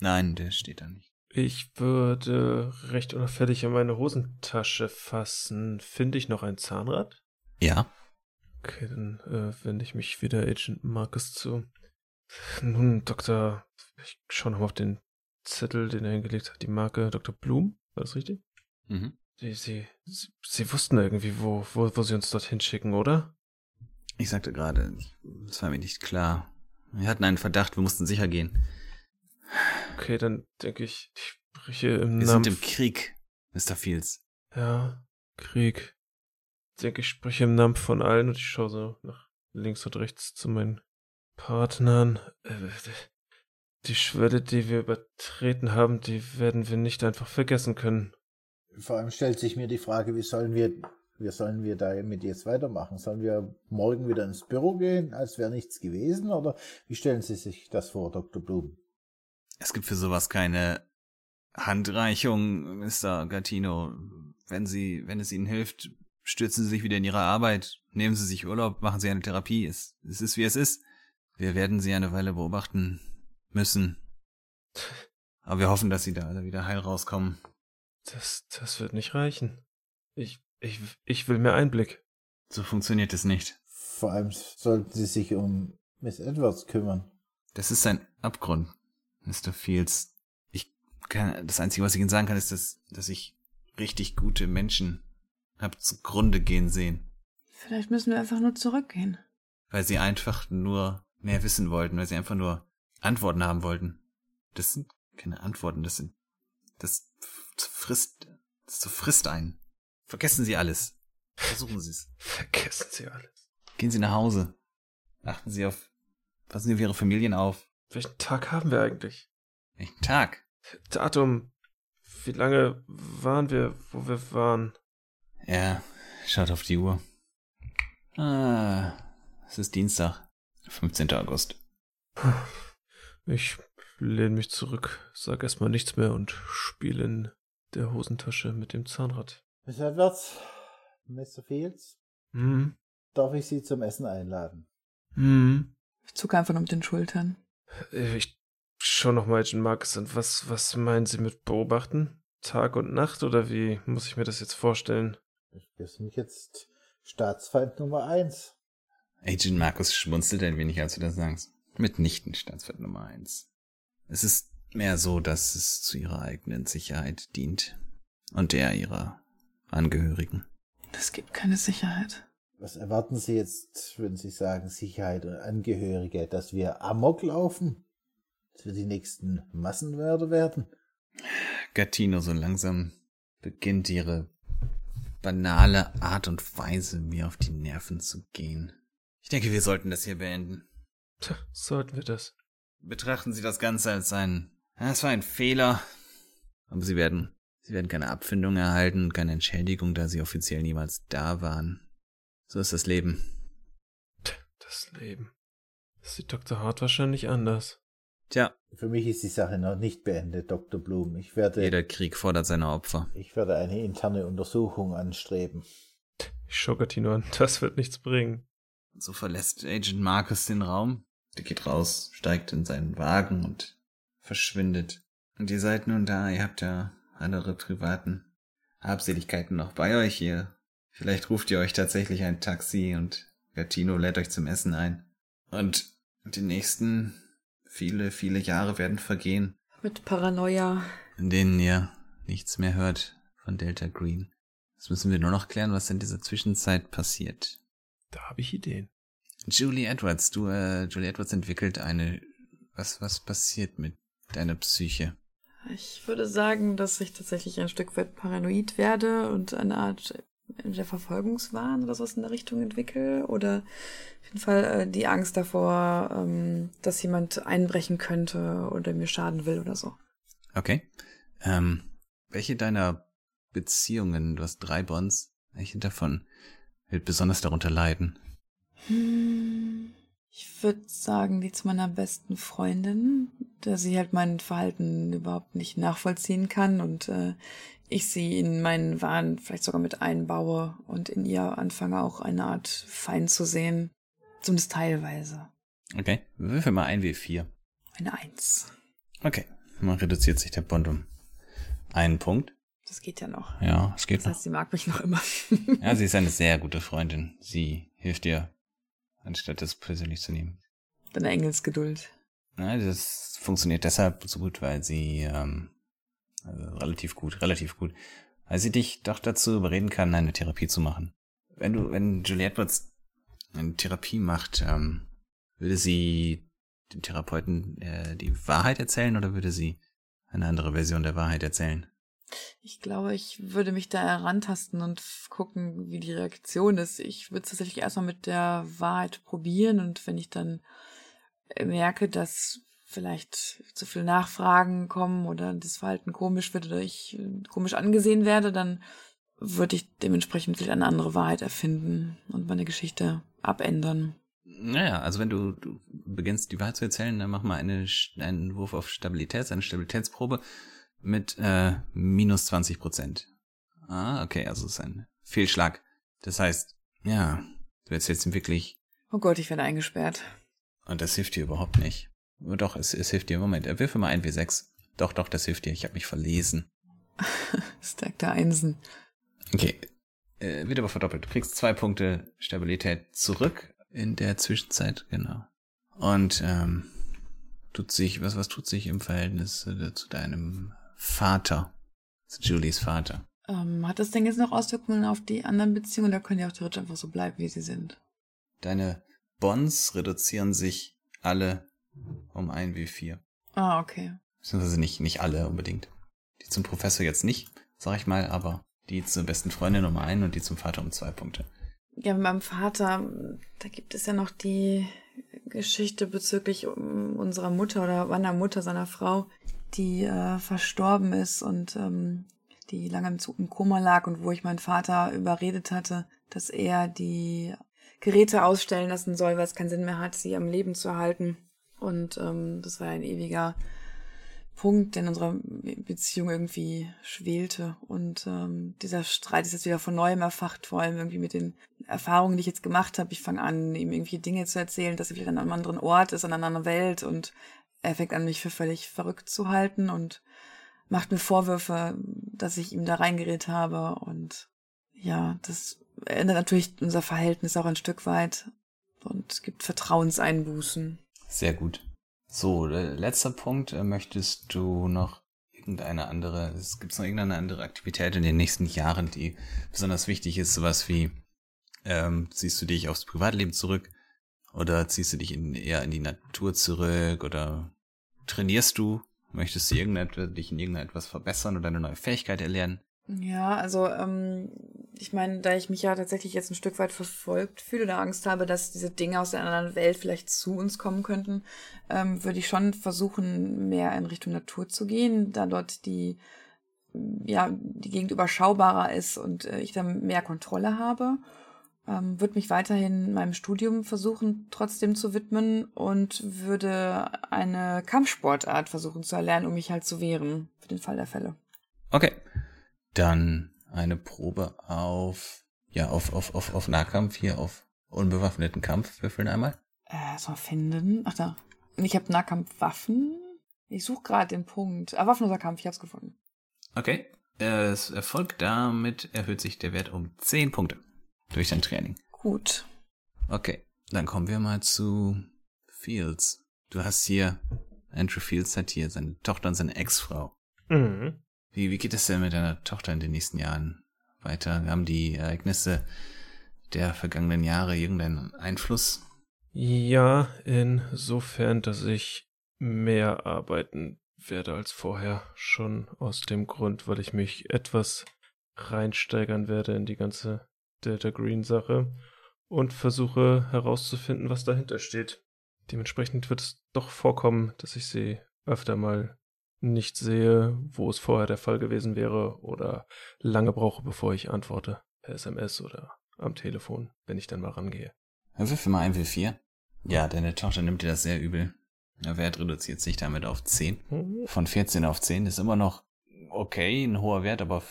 S2: Nein, der steht da nicht.
S4: Ich würde recht unauffällig in meine Hosentasche fassen. Finde ich noch ein Zahnrad?
S2: Ja.
S4: Okay, dann äh, wende ich mich wieder Agent Marcus zu. Nun, Dr. Ich schaue nochmal auf den Zettel, den er hingelegt hat. Die Marke Dr. Blum, war das richtig?
S2: Mhm.
S4: Sie, sie, sie, sie wussten irgendwie, wo, wo, wo sie uns dorthin schicken, oder?
S2: Ich sagte gerade, es war mir nicht klar. Wir hatten einen Verdacht, wir mussten sicher gehen.
S4: Okay, dann denke ich, ich spreche im
S2: Wir
S4: Namen.
S2: sind im Krieg, Mr. Fields.
S4: Ja, Krieg. Ich denke, ich spreche im Namen von allen und ich schaue so nach links und rechts zu meinen Partnern. Äh, Die Schwelle, die wir übertreten haben, die werden wir nicht einfach vergessen können.
S3: Vor allem stellt sich mir die Frage, wie sollen wir, wie sollen wir damit jetzt weitermachen? Sollen wir morgen wieder ins Büro gehen, als wäre nichts gewesen? Oder wie stellen Sie sich das vor, Dr. Blum?
S2: Es gibt für sowas keine Handreichung, Mr. Gattino. Wenn Sie, wenn es Ihnen hilft, stürzen Sie sich wieder in Ihre Arbeit, nehmen Sie sich Urlaub, machen Sie eine Therapie. Es, es ist, wie es ist. Wir werden Sie eine Weile beobachten müssen. Aber wir hoffen, dass Sie da alle wieder heil rauskommen.
S4: Das, das wird nicht reichen. Ich, ich, ich will mehr Einblick.
S2: So funktioniert es nicht.
S3: Vor allem sollten Sie sich um Miss Edwards kümmern.
S2: Das ist ein Abgrund, Mr. Fields. Ich kann, das Einzige, was ich Ihnen sagen kann, ist, dass, dass ich richtig gute Menschen hab zugrunde gehen sehen.
S1: Vielleicht müssen wir einfach nur zurückgehen.
S2: Weil sie einfach nur mehr wissen wollten, weil sie einfach nur Antworten haben wollten. Das sind keine Antworten, das sind, das frisst, das frisst einen. Vergessen Sie alles. Versuchen Sie es.
S4: Vergessen Sie alles.
S2: Gehen Sie nach Hause. Achten Sie auf, passen Sie auf Ihre Familien auf.
S4: Welchen Tag haben wir eigentlich?
S2: Welchen Tag?
S4: Datum. Wie lange waren wir, wo wir waren?
S2: Er schaut auf die Uhr. Ah, es ist Dienstag, 15. August.
S4: Ich lehne mich zurück, sag erstmal nichts mehr und spiele in der Hosentasche mit dem Zahnrad.
S3: Miss Edwards, Mr. Fields,
S4: Hm,
S3: darf ich Sie zum Essen einladen?
S4: hm.
S1: Ich zucke einfach nur mit den Schultern.
S4: Äh, Ich schau noch mal Agent Marcus an. Was, was meinen Sie mit beobachten? Tag und Nacht oder wie muss ich mir das jetzt vorstellen?
S3: Wir sind jetzt Staatsfeind Nummer eins.
S2: Agent Marcus schmunzelt ein wenig, als du das sagst. Mitnichten Staatsfeind Nummer eins. Es ist mehr so, dass es zu ihrer eigenen Sicherheit dient. Und der ihrer Angehörigen.
S1: Das gibt keine Sicherheit.
S3: Was erwarten Sie jetzt, wenn Sie sagen Sicherheit und Angehörige, dass wir Amok laufen? Dass wir die nächsten Massenmörder werden?
S2: Gattino so langsam beginnt ihre banale Art und Weise, mir auf die Nerven zu gehen. Ich denke, wir sollten das hier beenden.
S4: Tja, sollten wir das.
S2: Betrachten Sie das Ganze als ein, es war ein Fehler. Aber Sie werden, Sie werden keine Abfindung erhalten, keine Entschädigung, da Sie offiziell niemals da waren. So ist das Leben.
S4: Das Leben. Das sieht Dr. Hart wahrscheinlich anders.
S2: Tja,
S3: Für mich ist die Sache noch nicht beendet, Dr. Blum. Ich werde,
S2: jeder Krieg fordert seine Opfer.
S3: ich werde eine interne Untersuchung anstreben.
S4: Ich schau Gatino an. Das wird nichts bringen.
S2: So verlässt Agent Marcus den Raum. Der geht raus, steigt in seinen Wagen und verschwindet. Und ihr seid nun da, ihr habt ja andere privaten Habseligkeiten noch bei euch hier. Vielleicht ruft ihr euch tatsächlich ein Taxi und Gattino lädt euch zum Essen ein. Und die nächsten viele, viele Jahre werden vergehen.
S1: Mit Paranoia.
S2: In denen ihr nichts mehr hört von Delta Green. Jetzt müssen wir nur noch klären, was in dieser Zwischenzeit passiert.
S4: Da habe ich Ideen.
S2: Julie Edwards, du, äh, Julie Edwards entwickelt eine. Was, was passiert mit deiner Psyche?
S1: Ich würde sagen, dass ich tatsächlich ein Stück weit paranoid werde und eine Art der Verfolgungswahn oder sowas in der Richtung entwickle. Oder auf jeden Fall äh, die Angst davor, ähm, dass jemand einbrechen könnte oder mir schaden will oder so.
S2: Okay. Ähm, welche deiner Beziehungen, du hast drei Bonds, welche davon wird besonders darunter leiden?
S1: Hm, ich würde sagen, die zu meiner besten Freundin, da sie halt mein Verhalten überhaupt nicht nachvollziehen kann und äh, ich sie in meinen Wahn vielleicht sogar mit einbaue und in ihr anfange auch eine Art Feind zu sehen. Zumindest teilweise.
S2: Okay, würfel mal ein W4.
S1: Eine Eins.
S2: Okay, man reduziert sich der Bond um einen Punkt.
S1: Das geht ja noch.
S2: Ja, es geht
S1: Das heißt, sie mag mich noch immer.
S2: noch. Ja, sie ist eine sehr gute Freundin. Sie hilft dir, anstatt es persönlich zu nehmen.
S1: Deine Engelsgeduld.
S2: Ja, das funktioniert deshalb so gut, weil sie ähm, also relativ gut, relativ gut, weil sie dich doch dazu überreden kann, eine Therapie zu machen. Wenn du, wenn Julie Edwards eine Therapie macht, ähm, würde sie dem Therapeuten äh, die Wahrheit erzählen oder würde sie eine andere Version der Wahrheit erzählen?
S1: Ich glaube, ich würde mich da herantasten und gucken, wie die Reaktion ist. Ich würde es tatsächlich erstmal mit der Wahrheit probieren und wenn ich dann merke, dass vielleicht zu viel Nachfragen kommen oder das Verhalten komisch wird oder ich äh, komisch angesehen werde, dann würde ich dementsprechend vielleicht eine andere Wahrheit erfinden und meine Geschichte abändern.
S2: Naja, also wenn du, du beginnst die Wahrheit zu erzählen, dann mach mal eine, einen Wurf auf Stabilität, eine Stabilitätsprobe mit äh, minus 20 Prozent. Ah, okay, also es ist ein Fehlschlag. Das heißt, ja, du erzählst ihm wirklich.
S1: Oh Gott, ich werde eingesperrt.
S2: Und das hilft dir überhaupt nicht. Doch, es, es hilft dir. Moment, er wirf mal ein W6. Doch, doch, das hilft dir. Ich habe mich verlesen.
S1: Stack der Einsen.
S2: Okay. Äh, wird aber verdoppelt. Du kriegst zwei Punkte Stabilität zurück in der Zwischenzeit, genau. Und ähm, tut sich, was, was tut sich im Verhältnis äh, zu deinem Vater? Zu Julies Vater.
S1: Ähm, hat das denn jetzt noch Auswirkungen auf die anderen Beziehungen oder können die auch theoretisch einfach so bleiben, wie sie sind?
S2: Deine Bonds reduzieren sich alle um ein W4.
S1: Ah, okay.
S2: Beziehungsweise nicht, nicht alle unbedingt. Die zum Professor jetzt nicht, sag ich mal, aber die zur besten Freundin um ein und die zum Vater um zwei Punkte.
S1: Ja, mit meinem Vater, da gibt es ja noch die Geschichte bezüglich unserer Mutter oder meiner Mutter, seiner Frau, die äh, verstorben ist und ähm, die lange im, im Koma lag und wo ich meinen Vater überredet hatte, dass er die Geräte ausstellen lassen soll, weil es keinen Sinn mehr hat, sie am Leben zu erhalten. Und ähm, das war ein ewiger Punkt, der in unserer Beziehung irgendwie schwelte. Und ähm, dieser Streit ist jetzt wieder von neuem erfacht, vor allem irgendwie mit den Erfahrungen, die ich jetzt gemacht habe. Ich fange an, ihm irgendwie Dinge zu erzählen, dass er vielleicht an einem anderen Ort ist, an einer anderen Welt. Und er fängt an, mich für völlig verrückt zu halten und macht mir Vorwürfe, dass ich ihm da reingeredet habe. Und ja, das ändert natürlich unser Verhältnis auch ein Stück weit und gibt Vertrauenseinbußen.
S2: Sehr gut. So, letzter Punkt. äh, Möchtest du noch irgendeine andere, es gibt noch irgendeine andere Aktivität in den nächsten Jahren, die besonders wichtig ist? Sowas wie, ähm, ziehst du dich aufs Privatleben zurück? Oder ziehst du dich in, eher in die Natur zurück? Oder trainierst du? Möchtest du dich in irgendetwas verbessern oder eine neue Fähigkeit erlernen?
S1: Ja, also ähm, ich meine, da ich mich ja tatsächlich jetzt ein Stück weit verfolgt fühle oder Angst habe, dass diese Dinge aus der anderen Welt vielleicht zu uns kommen könnten, ähm, würde ich schon versuchen, mehr in Richtung Natur zu gehen, da dort die ja die Gegend überschaubarer ist und äh, ich dann mehr Kontrolle habe. Ähm, würde mich weiterhin meinem Studium versuchen trotzdem zu widmen und würde eine Kampfsportart versuchen zu erlernen, um mich halt zu wehren für den Fall der Fälle.
S2: Okay. Dann eine Probe auf, ja, auf, auf, auf, auf Nahkampf hier, auf unbewaffneten Kampf. Würfeln einmal.
S1: Äh, so finden. Ach da. Und ich habe Nahkampfwaffen. Ich suche gerade den Punkt. Ah, waffenloser Kampf, ich hab's gefunden.
S2: Okay. Es erfolgt damit, erhöht sich der Wert um 10 Punkte. Durch dein Training.
S1: Gut.
S2: Okay. Dann kommen wir mal zu Fields. Du hast hier, Andrew Fields hat hier seine Tochter und seine Ex-Frau.
S4: Mhm.
S2: Wie, wie geht es denn mit deiner Tochter in den nächsten Jahren weiter? Haben die Ereignisse der vergangenen Jahre irgendeinen Einfluss?
S4: Ja, insofern, dass ich mehr arbeiten werde als vorher. Schon aus dem Grund, weil ich mich etwas reinsteigern werde in die ganze Delta Green Sache und versuche herauszufinden, was dahinter steht. Dementsprechend wird es doch vorkommen, dass ich sie öfter mal nicht sehe, wo es vorher der Fall gewesen wäre oder lange brauche, bevor ich antworte. Per SMS oder am Telefon, wenn ich dann mal rangehe.
S2: Würfel mal ein W4. Ja, deine Tochter nimmt dir das sehr übel. Der Wert reduziert sich damit auf 10. Von 14 auf 10 ist immer noch okay, ein hoher Wert, aber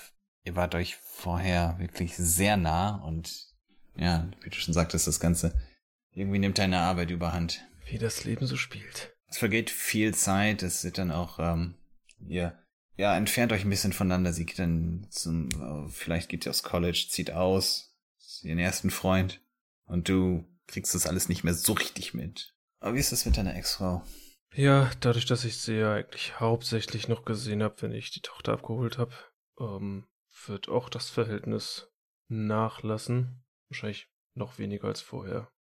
S2: ihr wart euch vorher wirklich sehr nah und ja, wie du schon sagtest, das Ganze irgendwie nimmt deine Arbeit überhand.
S4: Wie das Leben so spielt.
S2: Es vergeht viel Zeit, es wird dann auch, ähm, ihr, ja, entfernt euch ein bisschen voneinander. Sie geht dann zum, äh, vielleicht geht sie aufs College, zieht aus, ihren ersten Freund und du kriegst das alles nicht mehr so richtig mit. Aber wie ist das mit deiner Ex-Frau?
S4: Ja, dadurch, dass ich sie ja eigentlich hauptsächlich noch gesehen habe, wenn ich die Tochter abgeholt habe, ähm, wird auch das Verhältnis nachlassen. Wahrscheinlich noch weniger als vorher.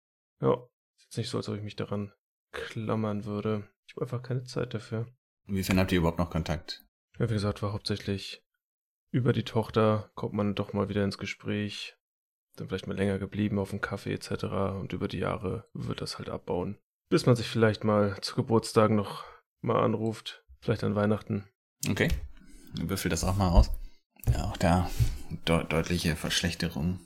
S4: Ja, ist jetzt nicht so, als ob ich mich daran klammern würde. Ich habe einfach keine Zeit dafür.
S2: Inwiefern habt ihr überhaupt noch Kontakt?
S4: Ja, wie gesagt, war hauptsächlich über die Tochter, kommt man doch mal wieder ins Gespräch, dann vielleicht mal länger geblieben auf dem Kaffee etc. Und über die Jahre wird das halt abbauen. Bis man sich vielleicht mal zu Geburtstagen noch mal anruft, vielleicht an Weihnachten.
S2: Okay, würfel das auch mal aus. Ja, auch da de deutliche Verschlechterung.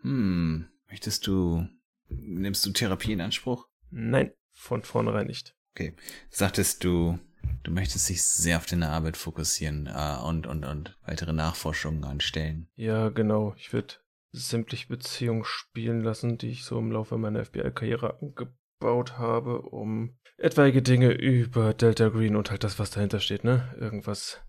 S2: Hm, möchtest du, nimmst du Therapie in Anspruch?
S4: Nein, von vornherein nicht.
S2: Okay, sagtest du, du möchtest dich sehr auf deine Arbeit fokussieren äh, und, und, und weitere Nachforschungen anstellen.
S4: Ja, genau. Ich würde sämtliche Beziehungen spielen lassen, die ich so im Laufe meiner FBI-Karriere angebaut habe, um etwaige Dinge über Delta Green und halt das, was dahinter steht, ne? Irgendwas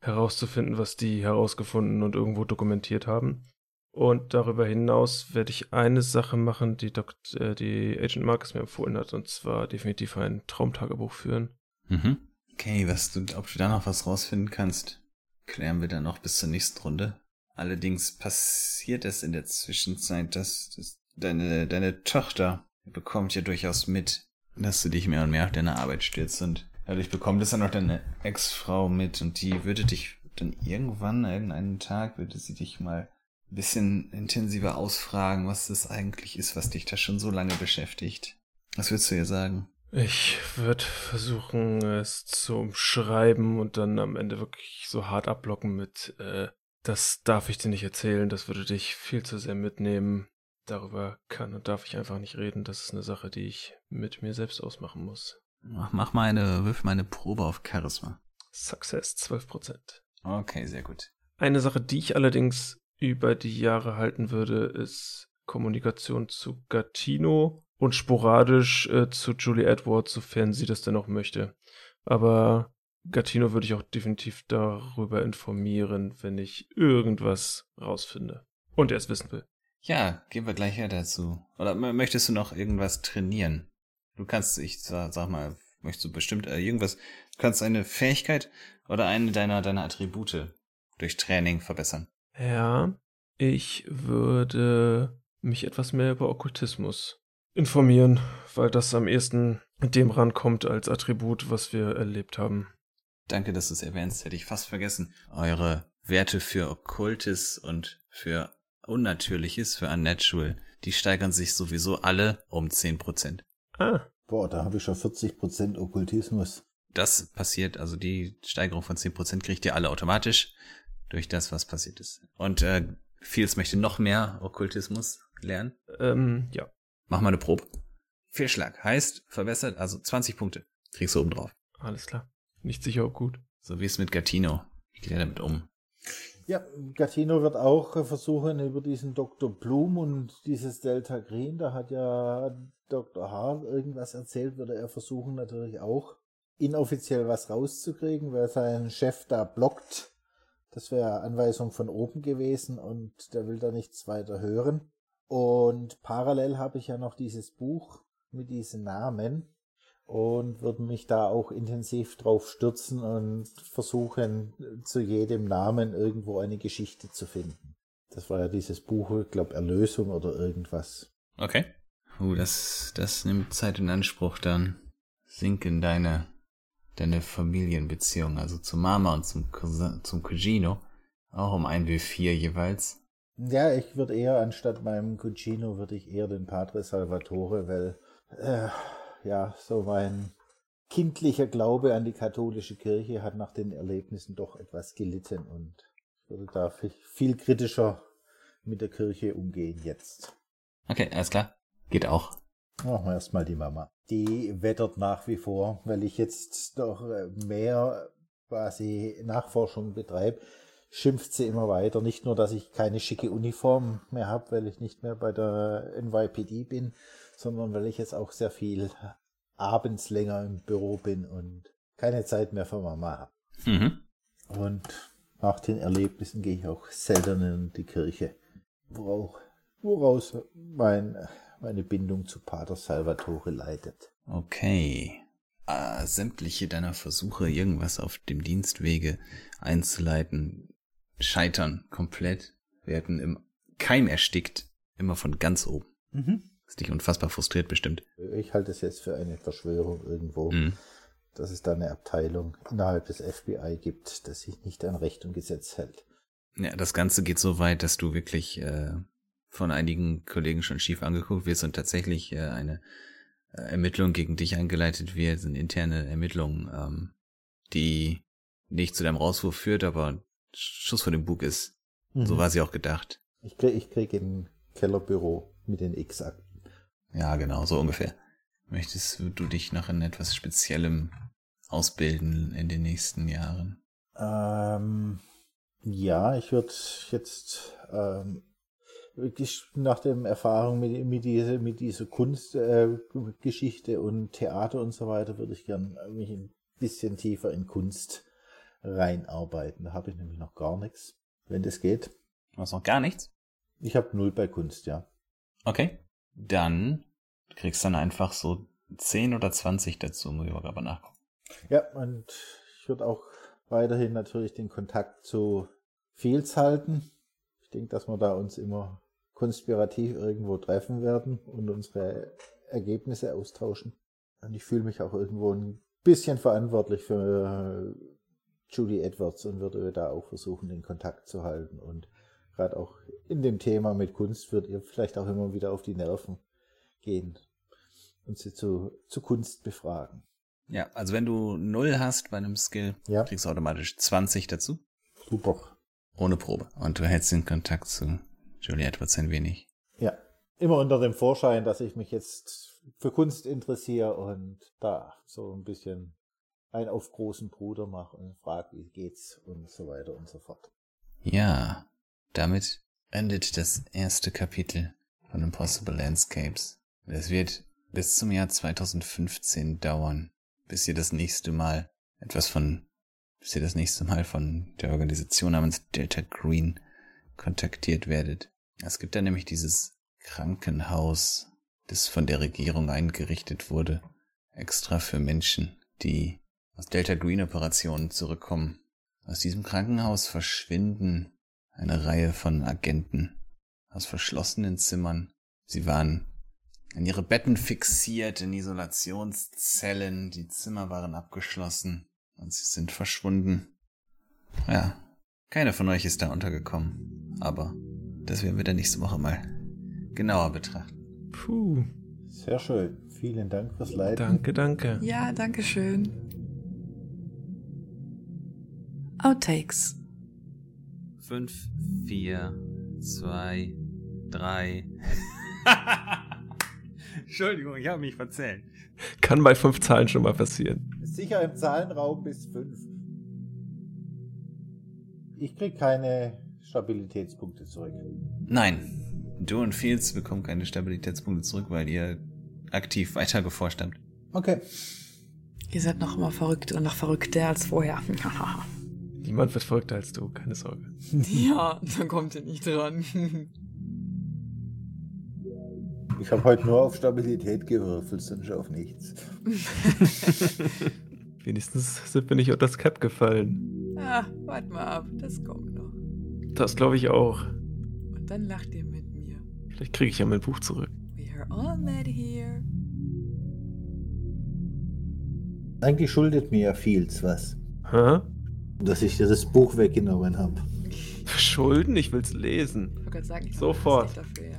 S4: herauszufinden, was die herausgefunden und irgendwo dokumentiert haben. Und darüber hinaus werde ich eine Sache machen, die, Dok äh, die Agent Marcus mir empfohlen hat, und zwar definitiv ein Traumtagebuch führen.
S2: Mhm. Okay, was du, ob du da noch was rausfinden kannst, klären wir dann noch bis zur nächsten Runde. Allerdings passiert es in der Zwischenzeit, dass, dass deine, deine Tochter bekommt ja durchaus mit, dass du dich mehr und mehr auf deine Arbeit stürzt und dadurch bekommt es dann noch deine Ex-Frau mit und die würde dich dann irgendwann, irgendeinen Tag, würde sie dich mal ein bisschen intensiver ausfragen, was das eigentlich ist, was dich da schon so lange beschäftigt. Was würdest du ihr sagen?
S4: Ich würde versuchen, es zu umschreiben und dann am Ende wirklich so hart abblocken mit, äh, das darf ich dir nicht erzählen, das würde dich viel zu sehr mitnehmen. Darüber kann und darf ich einfach nicht reden. Das ist eine Sache, die ich mit mir selbst ausmachen muss.
S2: Mach, mach mal eine, wirf mal eine Probe auf Charisma.
S4: Success 12%.
S2: Okay, sehr gut.
S4: Eine Sache, die ich allerdings über die Jahre halten würde, ist Kommunikation zu Gatino und sporadisch äh, zu Julie Edwards, sofern sie das denn auch möchte. Aber Gatino würde ich auch definitiv darüber informieren, wenn ich irgendwas rausfinde und er es wissen will.
S2: Ja, gehen wir gleich her dazu. Oder möchtest du noch irgendwas trainieren? Du kannst, ich sag, sag mal, möchtest du bestimmt äh, irgendwas, du kannst eine Fähigkeit oder eine deiner, deiner Attribute durch Training verbessern.
S4: Ja, ich würde mich etwas mehr über Okkultismus informieren, weil das am ehesten dem rankommt als Attribut, was wir erlebt haben.
S2: Danke, dass du es erwähnst, hätte ich fast vergessen. Eure Werte für Okkultes und für Unnatürliches, für Unnatural, die steigern sich sowieso alle um 10%.
S4: Ah.
S3: Boah, da habe ich schon 40% Okkultismus.
S2: Das passiert, also die Steigerung von 10% kriegt ihr alle automatisch durch das, was passiert ist. Und äh, Fields möchte noch mehr Okkultismus lernen.
S4: Ähm, ja.
S2: Mach mal eine Probe. Fehlschlag heißt verbessert, also 20 Punkte. Kriegst du oben drauf.
S4: Alles klar. Nicht sicher, ob gut.
S2: So wie es mit Gatino. Wie geht er damit um?
S3: Ja, Gatino wird auch versuchen über diesen Dr. Blum und dieses Delta Green, da hat ja Dr. Hart irgendwas erzählt, würde er versuchen natürlich auch inoffiziell was rauszukriegen, weil sein Chef da blockt. Das wäre Anweisung von oben gewesen und der will da nichts weiter hören. Und parallel habe ich ja noch dieses Buch mit diesen Namen und würde mich da auch intensiv drauf stürzen und versuchen, zu jedem Namen irgendwo eine Geschichte zu finden. Das war ja dieses Buch, ich glaube, Erlösung oder irgendwas.
S2: Okay. Uh, das, das nimmt Zeit in Anspruch, dann sinken deine, deine Familienbeziehung, also zu Mama und zum, Cousin, zum Cugino, auch um ein W4 jeweils.
S3: Ja, ich würde eher, anstatt meinem Cugino, würde ich eher den Padre Salvatore, weil, äh, ja, so mein kindlicher Glaube an die katholische Kirche hat nach den Erlebnissen doch etwas gelitten und ich würde da viel kritischer mit der Kirche umgehen jetzt.
S2: Okay, alles klar. Geht auch.
S3: Machen wir erstmal die Mama. Die wettert nach wie vor, weil ich jetzt doch äh, mehr quasi Nachforschung betreibe schimpft sie immer weiter. Nicht nur, dass ich keine schicke Uniform mehr habe, weil ich nicht mehr bei der NYPD bin, sondern weil ich jetzt auch sehr viel abends länger im Büro bin und keine Zeit mehr für Mama habe. Mhm. Und nach den Erlebnissen gehe ich auch selten in die Kirche, woraus, woraus mein, meine Bindung zu Pater Salvatore leidet.
S2: Okay. Äh, sämtliche deiner Versuche, irgendwas auf dem Dienstwege einzuleiten, scheitern komplett, werden im Keim erstickt, immer von ganz oben. Mhm. ist dich unfassbar frustriert bestimmt.
S3: Ich halte es jetzt für eine Verschwörung irgendwo, mhm. dass es da eine Abteilung innerhalb des FBI gibt, das sich nicht an Recht und Gesetz hält.
S2: Ja, das Ganze geht so weit, dass du wirklich äh, von einigen Kollegen schon schief angeguckt wirst und tatsächlich äh, eine äh, Ermittlung gegen dich eingeleitet wird, sind interne Ermittlungen, ähm, die nicht zu deinem Rauswurf führt, aber Schuss vor dem Bug ist. Mhm. So war sie auch gedacht.
S3: Ich krieg, ich krieg ein Kellerbüro mit den X-Akten.
S2: Ja, genau, so ungefähr. Möchtest du dich noch in etwas Speziellem ausbilden in den nächsten Jahren?
S3: Ähm, ja, ich würde jetzt ähm, nach der Erfahrung mit, mit, dieser, mit dieser Kunstgeschichte äh, und Theater und so weiter, würde ich gern mich ein bisschen tiefer in Kunst reinarbeiten. Da habe ich nämlich noch gar nichts, wenn das geht.
S2: Du hast noch gar nichts?
S3: Ich habe null bei Kunst, ja.
S2: Okay. Dann kriegst du dann einfach so 10 oder 20 dazu, muss ich aber nachgucken.
S3: Ja, und ich würde auch weiterhin natürlich den Kontakt zu Fields halten. Ich denke, dass wir da uns immer konspirativ irgendwo treffen werden und unsere Ergebnisse austauschen. Und ich fühle mich auch irgendwo ein bisschen verantwortlich für Julie Edwards und würde da auch versuchen, den Kontakt zu halten. Und gerade auch in dem Thema mit Kunst wird ihr vielleicht auch immer wieder auf die Nerven gehen und sie zu, zu Kunst befragen.
S2: Ja, also wenn du null hast bei einem Skill, ja. kriegst du automatisch 20 dazu.
S3: Super.
S2: Ohne Probe. Und du hältst den Kontakt zu Julie Edwards ein wenig.
S3: Ja. Immer unter dem Vorschein, dass ich mich jetzt für Kunst interessiere und da so ein bisschen einen auf großen Bruder mache und frage, wie geht's und so weiter und so fort.
S2: Ja, damit endet das erste Kapitel von Impossible Landscapes. Es wird bis zum Jahr 2015 dauern, bis ihr das nächste Mal etwas von, bis ihr das nächste Mal von der Organisation namens Delta Green kontaktiert werdet. Es gibt da nämlich dieses Krankenhaus, das von der Regierung eingerichtet wurde, extra für Menschen, die aus Delta Green Operationen zurückkommen. Aus diesem Krankenhaus verschwinden eine Reihe von Agenten aus verschlossenen Zimmern. Sie waren an ihre Betten fixiert in Isolationszellen. Die Zimmer waren abgeschlossen und sie sind verschwunden. Ja, keiner von euch ist da untergekommen. Aber das werden wir dann nächste Woche mal genauer betrachten.
S3: Puh. Sehr schön. Vielen Dank fürs Leiten.
S4: Danke, danke.
S1: Ja, danke schön. Outtakes.
S2: Fünf, vier, zwei, drei. Entschuldigung, ich habe mich verzählt.
S4: Kann bei fünf Zahlen schon mal passieren.
S3: Sicher im Zahlenraum bis fünf. Ich krieg keine Stabilitätspunkte zurück.
S2: Nein, du und Fields bekommen keine Stabilitätspunkte zurück, weil ihr aktiv weiter geforscht habt.
S3: Okay.
S1: Ihr seid noch immer verrückter und noch verrückter als vorher.
S4: Niemand wird verrückter als du, keine Sorge.
S1: ja, dann kommt ihr nicht dran.
S3: Ich habe heute nur auf Stabilität gewürfelt, sonst auf nichts.
S4: Wenigstens sind wir nicht unter das Cap gefallen.
S1: ah, wart mal ab, das kommt noch.
S4: Das glaube ich auch.
S1: Und dann lacht ihr mit mir.
S4: Vielleicht kriege ich ja mein Buch zurück.
S1: We are all mad here.
S3: Eigentlich schuldet mir ja Fields was,
S4: Hä?
S3: Dass ich dir das Buch weggenommen habe.
S4: Schulden? Ich will's lesen.
S1: Ich wollte gerade sagen, ich
S4: Sofort.
S1: Dafür, ja.